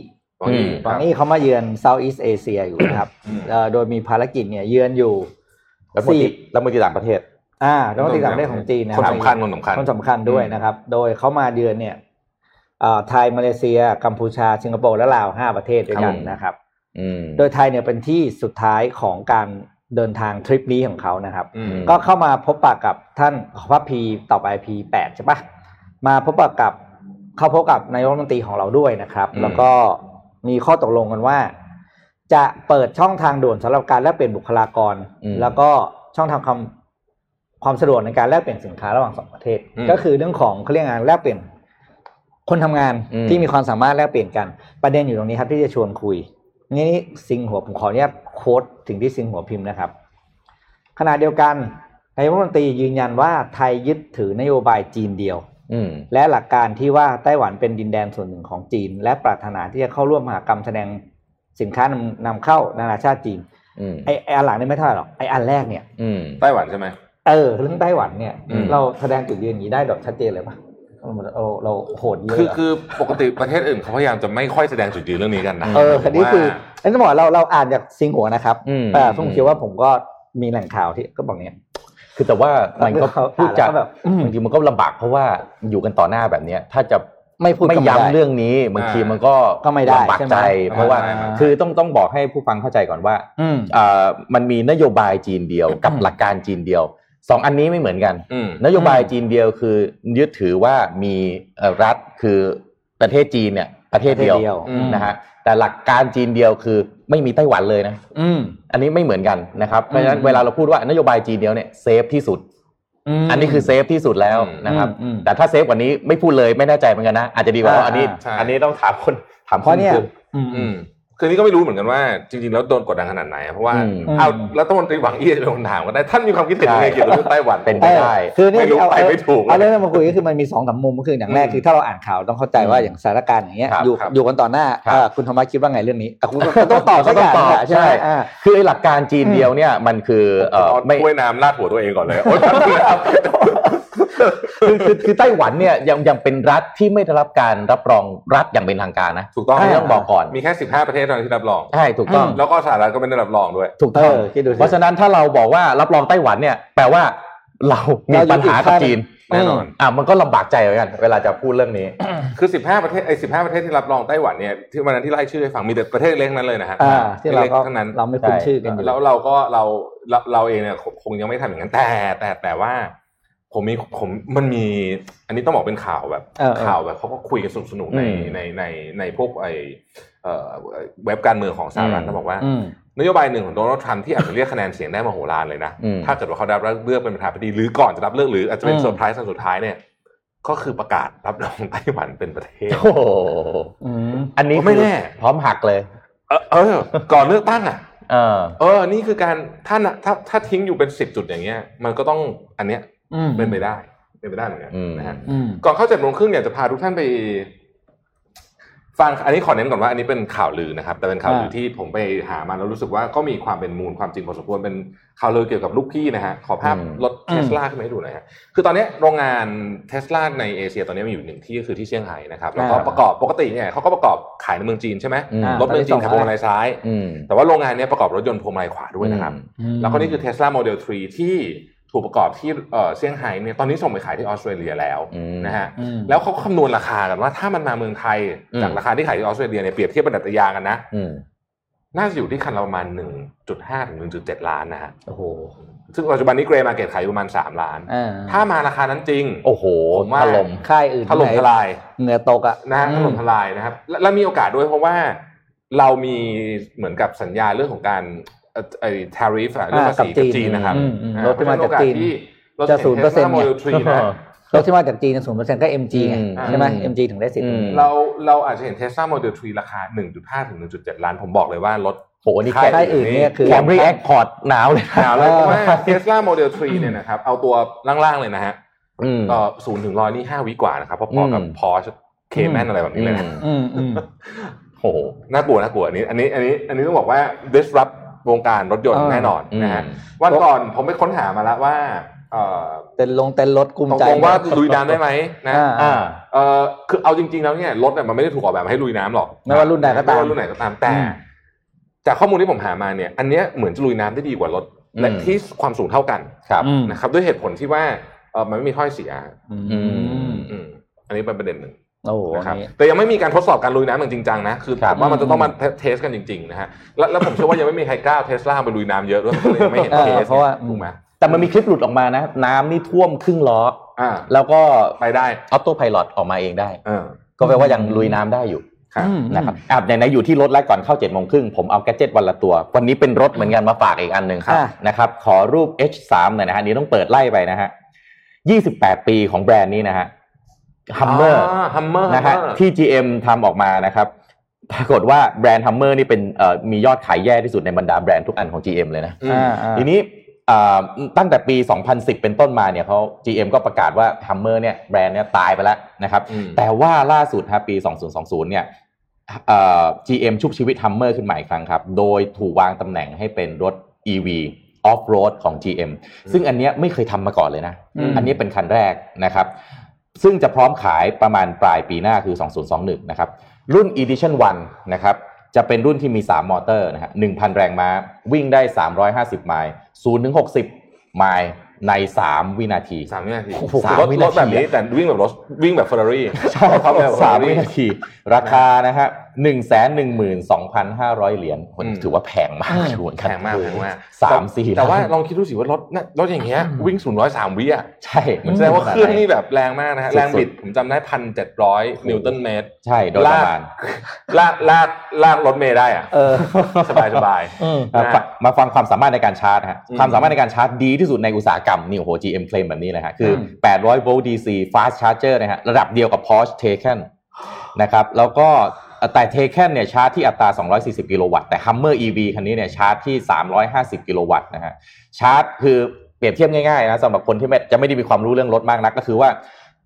หวังอี้อืมหวังอี้เขามาเยือน Southeast Asia อยู่นะครับอืมเอ่อโดยมีภารกิจเนี่ยเยือนอยู่แล้วมนตรีแล้วมนตรีต่างประเทศ อ่ารัฐมนตรีต่างประเทศของจีนนะคคนรับสำคัญคนสำคัญคนสำคัญด้วยนะครับ โดยเขามาเดือนเนี่ยอ่าไทยมาเลเซีย กัมพูชา สิงคโปร์และลาวห้าประเทศด้วยกันครับนะครับอืมโดยไทยเนี่ยเป็นที่สุดท้ายของการเดินทางทริปนี้ของเขานะครับอืมก็เข้ามาพบปะกับท่านขอพระพีต่อไปพีแปดใช่ปะมาพบปะกับเข้าพบกับนายกรัฐมนตรีของเราด้วยนะครับอืมแล้วก็ มีข้อตกลงกันว่า จะเปิดช่องทางด่วนสำหรับการแลกเปลี่ยนบุคลากร อืม แล้วก็ช่องทางความความสะดวกในการแลกเปลี่ยนสินค้าระหว่างสองประเทศ อืมก็คือเรื่องของเขาเรียกงานแลกเปลี่ยนคนทำงานอืม ที่มีความสามารถแลกเปลี่ยนกัน ประเด็นอยู่ตรงนี้ครับที่จะชวนคุย นี่ซิงหัวผมขออนุญาตโค้ดถึงที่ซิงหัวพิมพ์นะครับ ขณะเดียวกันนายกรัฐมนตรียืนยันว่าไทยยึดถือนโยบายจีนเดียวอืม และหลักการที่ว่าไต้หวันเป็นดินแดนส่วนหนึ่งของจีน และปรารถนาที่จะเข้าร่วมมหากรรมแสดงสินค้านำนำเข้านานาชาติจีนอืมไอไออันหลังนี่ไม่เท่าไหร่หรอกไออันแรกเนี่ยอืมไต้หวันใช่ไหมเออเรื่องไต้หวันเนี่ยอืมเราแสดงจุดยืนอย่างนี้ได้แบบชัดเจนเลยปะเราเราเราโหดเยอะคืออะคือปกติประเทศอื่นเขาพยายามจะไม่ค่อยแสดงจุดยืนเรื่องนี้กันนะเออคันนี้คือว่าอันนี้ต้องบอกว่าเราเราอ่านจากซิงหัวนะครับอืมแต่ผมคิดว่าผมก็มีแหล่งข่าวที่ก็บอกเนี้ย คือแต่ว่ามันก็เขาพูดจาอ่านแล้วก็แบบอืมบางทีมันก็ลำบากเพราะว่าอยู่กันต่อหน้าแบบเนี้ยถ้าจะไม่พูดไม่ก็ไม่ได้ย้ำเรื่องนี้บางทีมันก็ก็ไม่ได้ลำบากใช่ไหมใจเพราะว่าอ่าคือต้องต้องบอกให้ผู้ฟังเข้าใจก่อนว่าอืมอ่ามันมีนโยบายจีนเดียวกับอืมหลักการจีนเดียวสองอันนี้ไม่เหมือนกันอืมนโยบายจีนเดียวคือยึดถือว่ามีเอ่อรัฐคือประเทศจีนเนี่ยประเทศเดียวประเทศเดียวอืมนะฮะแต่หลักการจีนเดียวคือ ไม่มีไต้หวันเลยนะอืมอันนี้ไม่เหมือนกันนะครับเพราะฉะนั้นอืมเวลาเราพูดว่านโยบายจีนเดียวเนี่ย safe ที่สุดอันนี้คือ safe ที่สุดแล้วนะครับอืมอืมแต่ถ้า safe กว่านี้ไม่พูดเลยไม่แน่ใจเหมือนกันนะอาจจะดีกว่าอ่าอันนี้ใช่อันนี้ต้องถามคนถามเพราะเนี่ย คุณอืมอืมคือนี่ก็ไม่รู้เหมือนกันว่าจริงๆ แล้วโดนกดดันขนาดไหนอะเพราะว่าอืมเอารัฐมนตรีหวังอี้จะเป็นคนถามก็ได้ท่านมีความคิดเห็นยังไงใช่เกี่ยวกับเรื่องไต้หวันเป็นไปได้ คือเนี่ยไม่รู้เอาไปไม่ถูกเอาเรื่องนี้มาคุยก็คือมันมีสองสามมุมก็คืออย่างแรกอืมคือถ้าเราอ่านข่าวต้องเข้าใจว่าอืมอย่างสถานการณ์อย่างเงี้ยครับอยู่ครับอยู่กันต่อหน้าครับเอ่อคุณธรรมะคิดว่าไงเรื่องนี้อะคุณก็ต้องตอบสักอย่างต้องตอบอะใช่ไหมใช่อ่าคือไอ้หลักการจีนเดียวเนี่ยมันคือเอ่อเอาไม่ถ้วยน้ำราดหัวตัวเองก่อนเลยโอ๊ย ครับคือคือคือไต้หวันเนี่ยยังยังเป็นรัฐที่ไม่ได้รับการรับรองรัฐอย่างเป็นทางการนะถูกต้องนนี้ต้องบอกก่อนมีแค่สิบห้าประเทศเท่านั้นที่รับรองใช่ถูกต้องอืมแล้วก็สหรัฐก็ไม่ได้รับรองด้วย ถูกต้องเออคิดดูสิเพราะฉะนั้นถ้าเราบอกว่ารับรองไต้หวันเนี่ยแปลว่าเรามีปัญหากับจีนแน่นอนอะมันก็ลำบากใจเหมือนกัน เวลาจะพูดเรื่องนี้ คือสิบห้าประเทศไอ้สิบห้าประเทศที่รับรองไต้หวันเนี่ยที่วันนั้นที่ไล่ชื่อให้ฟังมีแต่ประเทศเล็กนั้นเลยนะฮะอ่าที่เราเล็กก็ๆทั้งนั้นเราไม่คุ้นใช่ชื่อกันอยู่แล้วเราก็เราเราเราเองเนี่ยคงคงยังไม่ทำอย่างนั้นแต่แต่แต่ว่า ผมมีผมมันมี อันนี้ต้องบอกเป็นข่าวแบบเออเออข่าวแบบเขาก็คุยกันสนุกสนุกๆในอืมในในในพวกไอเอ่อเว็บการเมืองของสหรัฐอืมเขาบอกว่าอืมนโยบายหนึ่งของโดนัลด์ทรัมป์ที่อาจจะเรียกคะแนนเสียงได้มโหฬารเลยนะอืมถ้าเกิดว่าเขาได้รับเลือกเป็นประธานาธิบดีหรือก่อนจะรับเลือกหรืออาจจะเป็นอืมเซอร์ไพรส์สุดท้ายเนี่ยก็คือประกาศรับรองไต้หวันเป็นประเทศโอ้โหอืมอันนี้ไม่แน่คือพร้อมหักเลยเออเออ ก่อนเลือกตั้งอะเออเออนี่คือการถ้าน่ะถ้าถ้าทิ้งอยู่เป็นสิบจุดอย่างเงี้ย มันก็ต้องอันเนี้ยอืม เป็นไปได้เป็นไปได้เหมือนกันอืมนะฮะอืมก่อนเข้าเจ็ดโมงครึ่งเนี่ยจะพาทุกท่านไปฟังอันนี้ขอเน้นก่อนว่าอันนี้เป็นข่าวลือนะครับ แต่เป็นข่าวลืออ่าที่ผมไปหามาแล้วรู้สึกว่าก็มีความเป็นมูลความจริงพอสมควรเป็นข่าวลือเกี่ยวกับลูกพี่นะฮะขอภาพอืมรถเทสลาขึ้นมาให้ดูหน่อยฮะคือตอนเนี้ยโรงงานเทสลาในเอเชียตอนนี้มีอยู่หนึ่งที่ก็คือที่เซี่ยงไฮ้นะครับแล้วก็อ่าประกอบปกติเนี่ยเขาก็ประกอบขายในเมืองจีนใช่ไหมอืมรถเมืองจีนขายพวงมาลัยซ้ายอืมแต่ว่าโรงงานเนี้ยประกอบรถยนต์พวงมาลัยขวาด้วยนะครับอืมแล้วก็นี่คือ Tesla Model 3ที่ ถูกประกอบที่เอ่อเซี่ยงไฮ้เนี่ยตอนนี้ส่งไปขายที่ออสเตรเลียแล้วอืมนะฮะอืมแล้วเขาคำนวณราคากันว่าถ้ามันมาเมืองไทยอืมจากราคาที่ขายที่ออสเตรเลียเนี่ยเปรียบเทียบเป็นดัตยางกันนะอืมน่าจะอยู่ที่คันละประมาณ 1.5 ถึง 1.7 ล้านนะฮะโอ้โหซึ่งปัจจุบันนี้เกรย์มาเก็ตขายอยู่ประมาณ 3 ล้านอ่าถ้ามาราคานั้นจริง โอ้โหผมว่าถล่มค่ายอื่นถล่มทลายเหงื่อตกอะนะฮะถล่มทลายนะครับและและมีโอกาสด้วยเพราะว่าเรามีเหมือนกับสัญญาเรื่องของการ เอ่อไอ้ tariff อะเรื่องภาษีอ่ากักับบจีจีนนนะครับอืมอืมอ่ารถที่มาจากจีนเพราะฉะจะโอกาสที่0% Tesla Model 3นะรถที่มาจากจีนศูนย์เปอร์เซ็นต์ก็ MG ไงอืมใช่ไหมอืม MG ถึงได้สิทธิ์ตรงนี้อืมเราเราอาจจะเห็น Tesla Model 3ราคา1.5ถึง1.7ล้านผมบอกเลยว่ารถโหนี่ค่ายแค่ค่ายอื่นเนี่ยคือแคมรี่แอคคอร์ดหนาวเลยหนาวเลยเพราะว่า Tesla Model 3เนี่ยนะครับเอาตัวล่างๆเลยนะฮะอืมเอ่อศูนย์ถึงร้อยนี่ห้าวิกว่านะครับพอๆกับอืม Porsche Cayman อะไรแบบนี้เลยนะอืมอืมโอ้โหน่ากลัวน่ากลัวอันนี้ อันนี้อันนี้อันนี้ต้องบอกว่า disrupt วงการรถยนต์อ่าแน่นอนนะฮะอืมวันก่อนผมไปค้นหามาแล้วว่าเอ่อเต้นลงเต้นรถกลุ้มตรงใจๆว่าลุยน้ำได้ไหมนะอ่าอ่าเออคือเอาจริง ๆแล้วเนี่ยรถเนี่ยมันไม่ได้ถูกออกแบบมาให้ลุยน้ำหรอกไม่ว่ารุ่นใดก็ตามไม่ว่ารุ่นไหนก็ตามแต่อืมจากข้อมูลที่ผมหามาเนี่ย อันเนี้ยเหมือนจะลุยน้ำได้ดีกว่ารถอืมและที่ความสูงเท่ากันครับอืมนะครับ ด้วยเหตุผลที่ว่าเออมันไม่มีท่อไอเสียอืมอืมอืมอันนี้เป็นประเด็นหนึ่ง โอ้โหนะครับอันนี้แต่ยังไม่มีการทดสอบการลุยน้ำอย่างจริงจังนะคือครัผมว่าครับมันจะต้องมา test กันจริงๆนะฮะแล้วแล้วผมเชื่อว่ายังไม่มีใครกล้าเทสลาไปลุยน้ำเยอะด้วยก็เลยยังไม่เห็นเออ test เพราะว่าถูกไหมแต่มันมีคลิปหลุดออกมานะ น้ำนี่ท่วมครึ่งล้ออ่าแล้วก็ไปได้ autopilot ออกมาเองได้เออก็แปลว่ายังลุยน้ำได้อยู่ครับอืมนะครับอะไหนๆอยู่ที่รถแล้วก่อนเข้า7จ็ดโมงครึ่งผมเอา gadget วันละตัว วันนี้เป็นรถเหมือนกันมาฝากอีกอันหนึ่งครับนะครับ ขอรูป H3 หน่อยนะฮะอันนี้ต้องเปิดไล่ไปนะฮะ28 ปีของแบรนด์นี้นะฮะ Hummer Hummer นะฮะที่ GM ทำออกมานะครับปรากฏว่าแบรนด์ Hummer นี่เป็นเอ่อมียอดขายแย่ที่สุดในบรรดาแบรนด์ทุกอันของ GM เลยนะอ่าอ่าทีนี้อ่าตั้งแต่ปี 2010 เป็นต้นมาเนี่ยเขา GM ก็ประกาศว่า Hummer เนี่ยแบรนด์เนี่ยตายไปแล้วนะครับอืมแต่ว่าล่าสุดครับปี 2020 เนี่ยเอ่อ GM ชุบชีวิต Hummer ขึ้นมาอีกครั้งครับ โดยถูกวางตำแหน่งให้เป็นรถ EV off road ของ GM ซึ่งอันเนี้ยไม่เคยทำมาก่อนเลยนะอืมอันนี้เป็นคันแรกนะครับ ซึ่งจะพร้อมขายประมาณปลายปีหน้าคือ 2021 นะครับ รุ่น Edition 1 นะครับ จะเป็นรุ่นที่มี 3 มอเตอร์นะฮะ1,000 แรงม้า วิ่งได้ 350 ไมล์0ถึง60 ไมล์ใน 3 วินาทีสามวินาทีโอ้โหรถสามวิรนาทีถแบบนี้แต่วิ่งแบบรถวิ่งแบบเฟอร์รารี่ใช่ครับแบบสาม Ferrari วินาที ราคานะฮะ หนึ่งแสนหนึ่งหมื่นสองพันห้าร้อยเหรียญอืมถือว่าแพงมากอืมชวนแพงมากแพงมากสามสี่แต่ว่าล้นลองคิดดูสิว่ารถน่ะรถอย่างเงี้ยวิ่งศูนย์ร้อยสามวิอะใช่มันแสดงว่าเครื่องนี่แบบแรงมากนะฮะสุดๆแรงบิดผมจำได้พันเจ็ดร้อยนิวตันเมตร ใช่โดยประมาณลากลากลากรถเมล์ได้อะเออสบายสบายอืมอะนะมามาฟังความสามารถในการชาร์จฮะอืมความสามารถในการชาร์จดีที่สุดในอุตสาหกรรมนี่โอ้โห GM claim แบบนี้เลยฮะคือ 800โวลต์ DC fast charger นะฮะระดับเดียวกับ Porsche Taycan นะครับแล้วก็ แต่ Taycan เนี่ยชาร์จที่อัตรา 240 กิโลวัตต์ แต่ Hummer EV คันนี้เนี่ยชาร์จที่ 350 กิโลวัตต์นะฮะ ชาร์จคือเปรียบเทียบง่ายๆนะสำหรับคนที่ไม่จะไม่ได้มีความรู้เรื่องรถมากนัก ก็คือว่า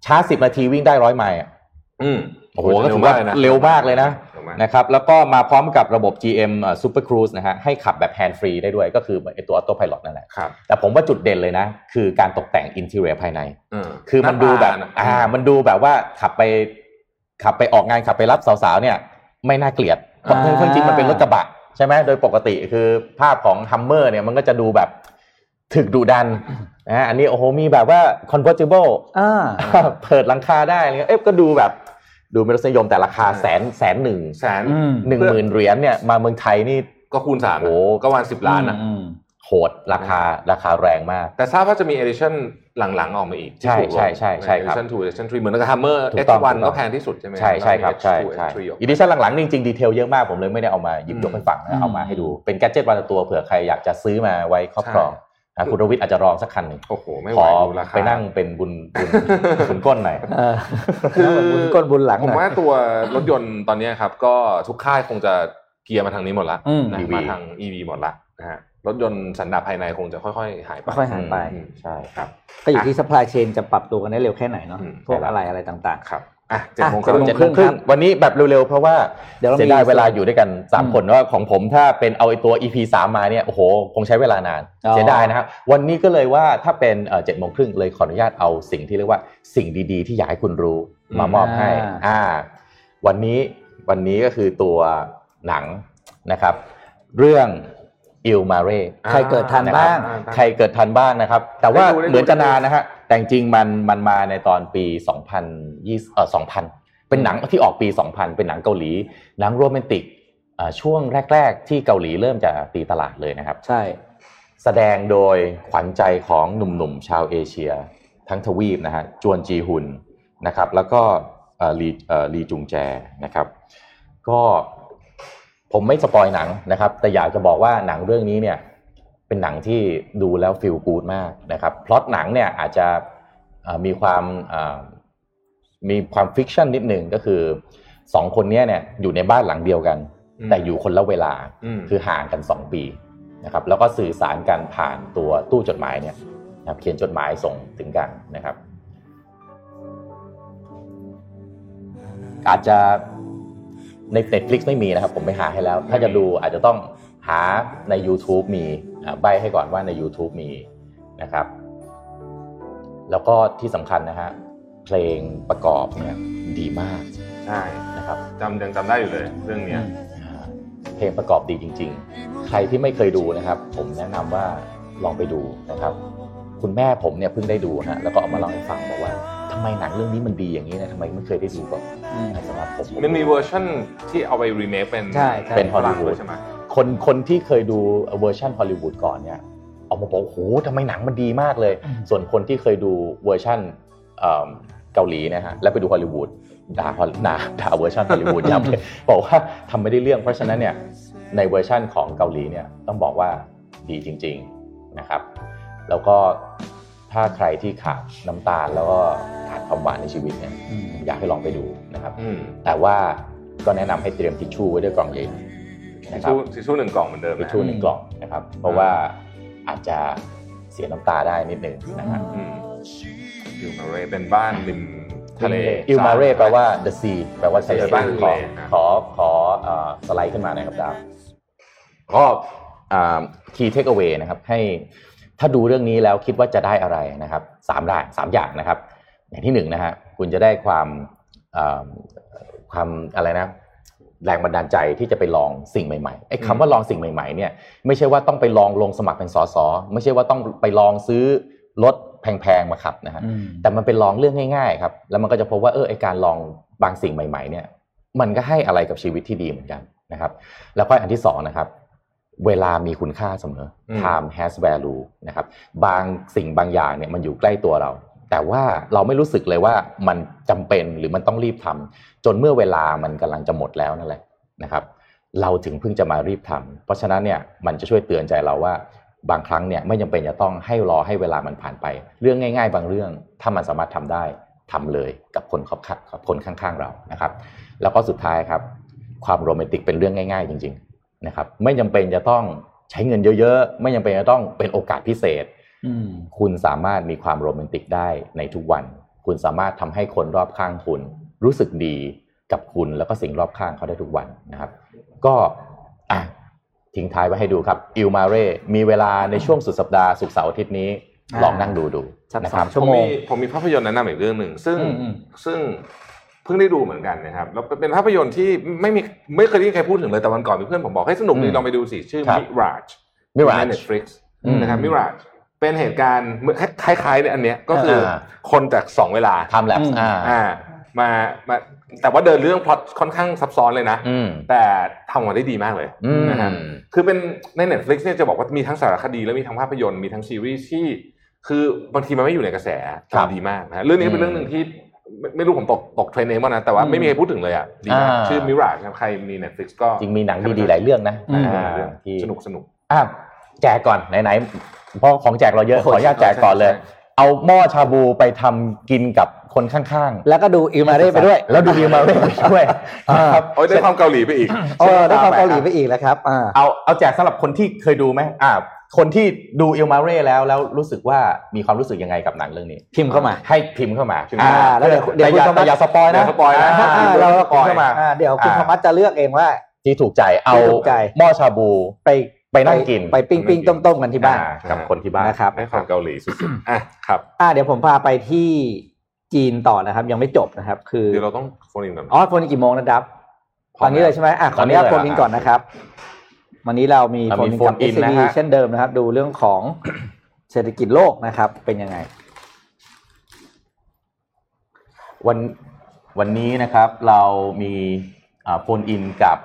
ชาร์จ 10 นาทีวิ่งได้100ไมล์อะอืมโอ้โหก็ถือว่าเร็วมากเลยนะเร็วมากนะครับ แล้วก็มาพร้อมกับระบบ GM เอ่อ Super Cruise นะฮะ ให้ขับแบบ Hand Free ได้ด้วย ก็คือไอตัว Auto Pilot นั่นแหละครับแต่ผมว่าจุดเด่นเลยนะ คือการตกแต่ง Interior ภายในเออคือมันดูแบบหาตาะอ่า มันดูแบบว่าขับไป ขับไปออกงานขับไปรับสาวๆเนี่ย ไม่น่าเกลียดเพราะอ่าจริงๆมันเป็นรถกระบะใช่ไหมโดยปกติคือภาพของ Hummer เนี่ยมันก็จะดูแบบถึกดุดันนะฮะอันนี้โอ้โหมีแบบว่า convertible อ่าเปิดหลังคาได้อะไรเงี้ยเอ๊ะก็ดูแบบดูเป็นรสนิยมแต่ราคาแสนแสนหนึ่งแสนอืมหนึ่งหมื่นเหรียญเนี่ยมาเมืองไทยนี่ก็คูณสามโอ้ก็ประมาณสิบล้านอะอืมโหดราคาราคาแรงมาก แต่ทราบว่าจะมี edition หลังๆออกมาอีกใช่ใช่ใช่ใช่ครับ edition 2 edition 3เหมือนกับ Hummer ถูกต้อง H1 ถูกต้องก็แพงที่สุดใช่ไหมใช่ใช่ครับแล้วมีใช่ H2 ใช่ H3 ออก edition หลังๆนี่จริงๆ detail เยอะมากผมเลยไม่ได้เอามาหยิบอืมยกให้ฟังอืมนะเอามาให้ดูเป็น gadget วันละตัวเผื่อใครอยากจะซื้อมาไว้ครอบครองอะคุณรวิทย์อาจจะรองสักคันหนึ่งโอ้โหไม่ไหวขอดูราคาไปนั่งเป็นบุญบุญบุญก้นหน่อยเออคือบุญก้นบุญหลังผมหน่อยว่าตัวรถยนต์ตอนเนี้ยครับ ก็ทุกค่ายคงจะเกียร์มาทางนี้หมดละอืมนะ EV มาทาง EV หมดละนะฮะ รถยนต์สันดาปภายในคงจะค่อยๆ หายไปค่อยๆหายไปอืมใช่ครับก็อยู่ที่ supply chain จะปรับตัวกันได้เร็วแค่ไหนเนาะอืมพวกอะไรอะไรต่างครับอะเจ็ดโมงคอะรึ่งเจ็เจ็ดดโมโมงงคครึ่รึ่งงวันนี้แบบเร็วๆ เพราะว่าเดี๋ยวเรามีเสียดายเวลาอยู่ด้วยกันสามอืมคนว่าของผมถ้าเป็นเอาไอตัว EP สามมาเนี่ยโอ้โหคงใช้เวลานานอ๋อเสียดายนะครับวันนี้ก็เลยว่าถ้าเป็นเจ็ดโมงครึ่งเลยขออนุญาตเอาสิ่งที่เรียกว่าสิ่งดีๆ ที่อยากให้คุณรู้มามอบให้อ่าอ่าวันนี้วันนี้ก็คือตัวหนังนะครับ เรื่อง อิลมาเร่ใครเกิดทันบ้างอ่ใครเกิดทันบ้างนะครับ แต่ว่าได้ดูได้ดูเหมือนจะนานนะฮะแต่จริงๆมันมันมาในตอนปี 2020เอ่อ2000 เป็นหนังที่ออกปี 2000 เป็นหนังเกาหลี หนังโรแมนติกอ่าช่วงแรก ๆ ที่เกาหลีเริ่มจะตีตลาดเลยนะครับ ใช่ แสดงโดยขวัญใจของหนุ่มๆชาวเอเชีย ทั้งทวีปนะฮะจวนจีฮยอนนะครับ แล้วก็เอ่อลีเอ่อลีจุงแจนะครับ ก็ ผมไม่ spoil หนังนะครับ แต่อยากจะบอกว่าหนังเรื่องนี้เนี่ยเป็นหนังที่ดูแล้ว feel good มากนะครับพล็อตหนังเนี่ยอาจจะเอ่อมีความเอ่อมีความ fiction นิดหนึ่งก็คือสองคนเนี้ยเนี่ยอยู่ในบ้านหลังเดียวกันอืมแต่อยู่คนละเวลาอืมคือห่างกันสองปีนะครับแล้วก็สื่อสารกันผ่านตัวตู้จดหมายเนี่ยนะครับเขียนจดหมายส่งถึงกันนะครับ อาจจะ ใน Netflix ไม่มีนะครับ ผมไปหาให้แล้ว ถ้าจะดูอาจจะต้องหาใน YouTube มีอ่าใบให้ก่อนว่าใน YouTube มีนะครับ แล้วก็ที่สำคัญนะฮะเพลงประกอบเนี่ยดีมากใช่นะครับจำยังจำได้อยู่เลยเรื่องเนี้ยอ่าเพลงประกอบดีจริง ๆ ใครที่ไม่เคยดูนะครับ ผมแนะนำว่าลองไปดูนะครับ คุณแม่ผมเนี่ยเพิ่งได้ดูฮะแล้วก็เอามาเล่าให้ฟังบอกว่าทำไมหนังเรื่องนี้มันดีอย่างนี้นะทำไมไม่เคยได้ดูก่อนอืมสำหรับผมมันมีเวอร์ชันที่เอาไปรีเมคเป็นใช่ใช่เป็นฮอลลีวูดฝรั่งด้ดยใช่ไหมคนคนที่เคยดูเวอร์ชันฮอลลีวูดก่อนเนี่ยออกมาบอกโอ้โหทำไมหนังมันดีมากเลย ส่วนคนที่เคยดูเวอร์ชันเอิ่มเกาหลีนะฮะแล้วไปดูฮอลลีวูดด่าฮอลด่าด่าเวอร์ชันฮอลลีวูดยับเลยบอกว่าทำไม่ได้เรื่อง เพราะฉะนั้นเนี่ยในเวอร์ชันของเกาหลีเนี่ยต้องบอกว่าดีจริง ๆนะครับ แล้วก็ถ้าใครที่ขาดน้ำตาลแล้วก็ขาดความหวานในชีวิตเนี่ยอืมอยากให้ลองไปดูนะครับอืมแต่ว่าก็แนะนำให้เตรียมทิชชู่ไว้ด้วยกล่องใหญ่ทิชนะครับชู่ทิชชู่หนึ่งกล่องเหมือนเดิมทิชนะชู่หนึ่งกล่องนะครับ เพราะว่าอาจจะเสียน้ำตาได้นิดหนึ่งนะครับอืมอยู่มาเรเป็นบ้านริมทะเลอิลมาเร่แปลว่า the sea แปลว่าทะเลบ้านทะขเลอนะขอขอเอ่อสไลด์ขึ้นมาหน่อยครับดาวก็อ่า key take away นะครับให้ ถ้าดูเรื่องนี้แล้วคิดว่าจะได้อะไรนะครับสามได้สามอย่างนะครับ อย่างที่หนึ่งนะฮะคุณจะได้ความอ่าความอะไรนะแรงบันดาลใจที่จะไปลองสิ่งใหม่ๆไอ้อืมคำว่าลองสิ่งใหม่ๆเนี่ยไม่ใช่ว่าต้องไปลองลงสมัครเป็นสสไม่ใช่ว่าต้องไปลองซื้อรถแพงๆมาขับนะฮะอืมแต่มันเป็นลองเรื่องง่ายๆครับแล้วมันก็จะพบว่าเออไอการลองบางสิ่งใหม่ ๆเนี่ยมันก็ให้อะไรกับชีวิตที่ดีเหมือนกันนะครับ แล้วก็อันที่สองนะครับ เวลามีคุณค่าเสมออม time has value นะครับ บางสิ่งบางอย่างเนี่ยมันอยู่ใกล้ตัวเรา แต่ว่าเราไม่รู้สึกเลยว่ามันจำเป็นหรือมันต้องรีบทำจนเมื่อเวลามันกำลังจะหมดแล้วนั่นแหละนะครับ เราถึงเพิ่งจะมารีบทำเพราะฉะนั้นเนี่ยมันจะช่วยเตือนใจเราว่า บางครั้งเนี่ยไม่จำเป็นจะต้องให้รอให้เวลามันผ่านไป เรื่องง่าย ๆ บางเรื่อง ถ้ามันสามารถทำได้ทำเลยกับคนขอบข้างกับคนข้างๆเรานะครับ แล้วก็สุดท้ายครับ ความโรแมนติกเป็นเรื่องง่าย ๆ จริง ๆ นะครับไม่จำเป็นจะต้องใช้เงินเยอะๆ ไม่จำเป็นจะต้องเป็นโอกาสพิเศษอืมคุณสามารถมีความโรแมนติกได้ในทุกวัน คุณสามารถทำให้คนรอบข้างคุณ รู้สึกดีกับคุณแล้วก็สิ่งรอบข้างเขาได้ทุกวันนะครับ ก็อะทิ้งท้ายไว้ให้ดูครับอิลมาเร่มีเวลาในช่วงสุดสัปดาห์ศุกร์เสาร์อาทิตย์นี้อ่าลองนั่งดูดูสักนะคสารัมบชั่วผมโมงมีผมมีภาพยนตร์แนะนำอีกเรื่องหนึ่งซึ่งอืมอืมซึ่งเพิ่งได้ดูเหมือนกันนะครับแล้วเป็นภาพยนตร์ที่ไม่มีไม่เคยได้ยินใครพูดถึงเลยแต่วันก่อนมีเพื่อนผมบอกให้ยสนุกดีอืมลองไปดูสิชื่อครับ Mirage Mirage ใน Netflix อืมนะครับ Mirage เป็นเหตุการณ์เหมือนคล้ายๆในอันเนี้ยก็คืออาคนจากสองเวลาทำแลบอืมอ่าอ่ามามาแต่ว่าเดินเรื่องพล็อตค่อนข้างซับซ้อนเลยนะอืมแต่ทำออกมาได้ดีมากเลยอืมนะฮะคือเป็นใน Netflix เนี่ยจะบอกว่ามีทั้งสารคดีและมีทั้งภาพยนตร์มีทั้งซีรีส์ที่คือบางทีมันไม่อยู่ในกระแสครับทำดีมากนะฮะเรื่องนี้เป็นเรื่องหนึ่งที่ ไม่ไม่รู้ผมตกตกเทรนด์เองบ้างนะ แต่ว่าอืมไม่มีใครพูดถึงเลยอะดีมากอ่าชื่อ Mirage ครับใครมี Netflix ก็จริงมีหนังดีๆหลายเรื่องนะอืมอ่าเรื่องที่สนุกสนุกอะแจกก่อนไหนๆเพราะของแจกเราเยอะโอ้ขโหออนุญาตแจกก่อนเลยใช่ใช่เอาหม้อชาบูไปทำกินกับคนข้างๆ แล้วก็ดูอิลมาเร่ไปด้วย แล้วดูอิลมาเร่ไปด้วยอ่านะครับโอ้ยได้ความเกาหลีไปอีกเออได้ความเกาหลีไปอีกแล้วครับอ่าเอาเอาแจกสำหรับคนที่เคยดูไหมอ่า คนที่ดูอิลมาเร่แล้วแล้วรู้สึกว่ามีความรู้สึกยังไงกับหนังเรื่องนี้ พิมพ์เข้ามา ให้พิมพ์เข้ามาพิมพ์เข้ามาอ่าแล้วเดี๋ยวเดี๋ยวแต่อย่าคุณธรรมะแต่อย่า spoil นะอย่า spoil นะอ่าอ่าเราเราพิมพ์เข้ามาอ่าเดี๋ยวคุณธรรมะจะเลือกเองว่า ที่ถูกใจเอาที่ถูกใจหม้อชาบูไปไปนั่งกิน ไปปิ้งปิ้งต้มต้มๆกันที่บ้านอ่กับคนที่บ้านนะครับได้ความเกาหลีสุดๆอะครับอ่าเดี๋ยวผมพาไปที่จีนต่อนะครับ ยังไม่จบนะครับ คือเดี๋ยวเราต้อง phone in ก่อนอ๋อ phone in กี่โมงนะครับพร้ตออมนนี้เลยใช่ไหมอะขออนุญา phone in ตอนนี้เลยก่อนนะครับ วันนี้เรามีอะมี phone in กับ phone in SCB นะฮะเช่นเดิมนะครับ ดูเรื่องของเศรษฐกิจโลกนะครับ เป็นยังไง วันวันนี้นะครับเรามีโฟนอินกับ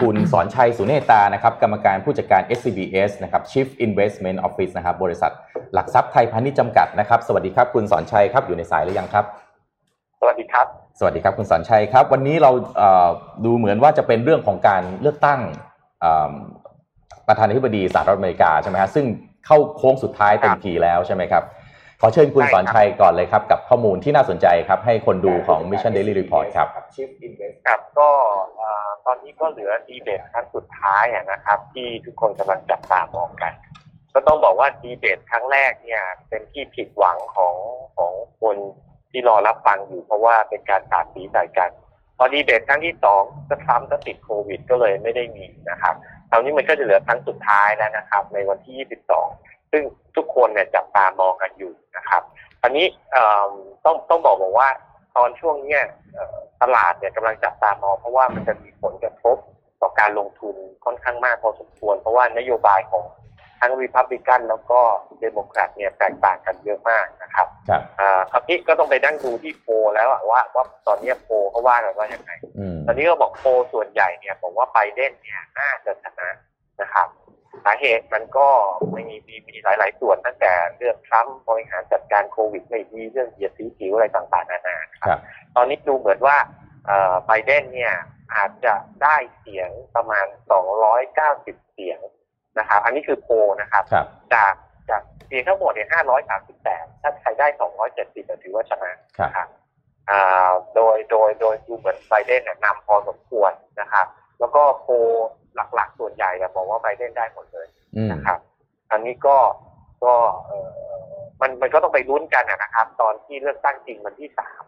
คุณสอนชัยสุเนตานะครับกรรมการผู้จัดการ SCBS นะครับ Chief Investment Office นะครับบริษัทหลักทรัพย์ไทยพาณิชย์จำกัดนะครับ สวัสดีครับคุณสอนชัยครับอยู่ในสายหรือยังครับ สวัสดีครับ สวัสดีครับคุณสอนชัยครับ วันนี้เราเอ่อดูเหมือนว่าจะเป็นเรื่องของการเลือกตั้งเอ่อ ประธานาธิบดีสหรัฐอเมริกาใช่ไหมฮะซึ่งเข้าโค้งสุดท้ายเต็มทีแล้วใช่ไหมครับ ขอเชิญคุณใช่สครับอนชัยก่อนเลยครับ กับข้อมูลที่น่าสนใจครับ ให้คนดูของ Mission Daily Report ครับครับก็เอ่อตอนนี้ก็เหลือดีเบตครั้งสุดท้ายอะนะครับ ที่ทุกคนกำลังจับตามองกัน ก็ต้องบอกว่าดีเบตครั้งแรกเนี่ย เป็นที่ผิดหวังของของคนที่รอรับฟังอยู่เพราะว่าเป็นการสาดสีใส่กันพอดีเบตครั้งที่สองก็ทรัมป์ก็ติดโควิดก็เลยไม่ได้มีนะครับ คราวนี้มันก็จะเหลือครั้งสุดท้ายแล้วนะครับ ในวันที่ 22 ซึ่งทุกคนเนี่ยจับตามองกันอยู่นะครับอันนี้เอ่อต้องต้องบอกบอกว่าตอนช่วงเนี้ยตลาดเนี่ยกำลังจับตามอง เพราะว่ามันจะมีผลกระทบต่อการลงทุนค่อนข้างมากพอสมควร เพราะว่านโยบายของ ทั้งรีพับลิกันแล้วก็เดโมแครตเนี่ยแตกต่างกันเยอะมากนะครับครับอ่าคราวนี้ก็ต้องไปนั่งดูที่โพลแล้วอะว่าว่าตอนเนี้ยโพลเขาว่ากันว่ายังไงอืมตอนนี้ก็บอกโพลส่วนใหญ่เนี่ยบอกว่าไบเดนเนี่ยน่าจะชนะนะครับสาเหตุมันก็มีมีมีหลาย ๆ ส่วนตั้งแต่เรื่องทรัมป์บริหารจัดการโควิดไม่ดีเรื่องเหยียดสีผิวอะไรต่างๆนานาคครัรับตอนนี้ดูเหมือนว่าเอ่อไบเดนเนี่ยอาจจะได้เสียงประมาณ 290 เสียง นะครับ อันนี้คือโพลนะครับครับ จากจากเสียงทั้งหมดเนี่ย538ถ้าใครได้270ก็ถือว่าชนะครับนะครับอ่าโดยโดยโดยดูเหมือนไบเดนเนี่ยนำพอสมควรนะครับ แล้วก็โพลหลักๆ ส่วนใหญ่เนี่ยบอกว่าไบเดนได้หมดเลยอืมนะครับ อันนี้ก็ก็เอ่อมันมันก็ต้องไปลุ้นกันนะนะครับ ตอนที่เลือกตั้งจริงวันที่สาม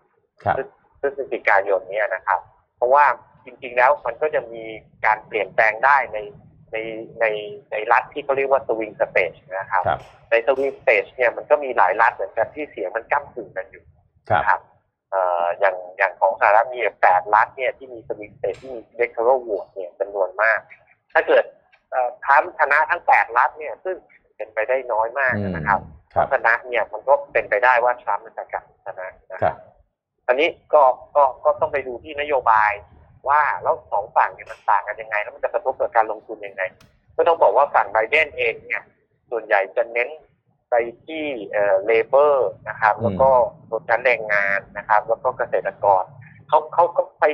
ครับพฤศจิกายนเนี้นะครับ เพราะว่าจริงๆแล้วมันก็จะมีการเปลี่ยนแปลงได้ใน ในในในรัฐที่เขาเรียกว่า swing state นะครับครับ ใน swing state เนี่ยมันก็มีหลายรัฐเหมือนกันที่เสียงมันก้ากึ่งกันอยู่ครับนะครับเอ่ออย่างอย่างของสหรัฐมีแปดรัฐเนี่ยที่มีสวิงสเตจที่มีเ e ก t o r a l vote เนี่ยจำนวนมาก ถ้าเกิดเอ่อทรัมป์ชนะทั้งแปดรัฐเนี่ยซึ่งเป็นไปได้น้อยมากนะครับครับชนะเนี่ยมันก็เป็นไปได้ว่าทรัมป์มันจะกลับชนะนะคครับอันนี้ก็ก็ก็ต้องไปดูที่นโยบาย ว่าแล้วสองฝั่งเนี่ยมันต่างกันยังไง แล้วมันจะกระทบกับการลงทุนยังไง ก็ต้องบอกว่าฝั่งไบเดนเองเนี่ยส่วนใหญ่จะเน้นไปที่เอ่อเลเบอร์นะครับ แล้วก็ชนชั้นแรงงานนะครับ แล้วก็เกษตรกรเขาเขาก็ไป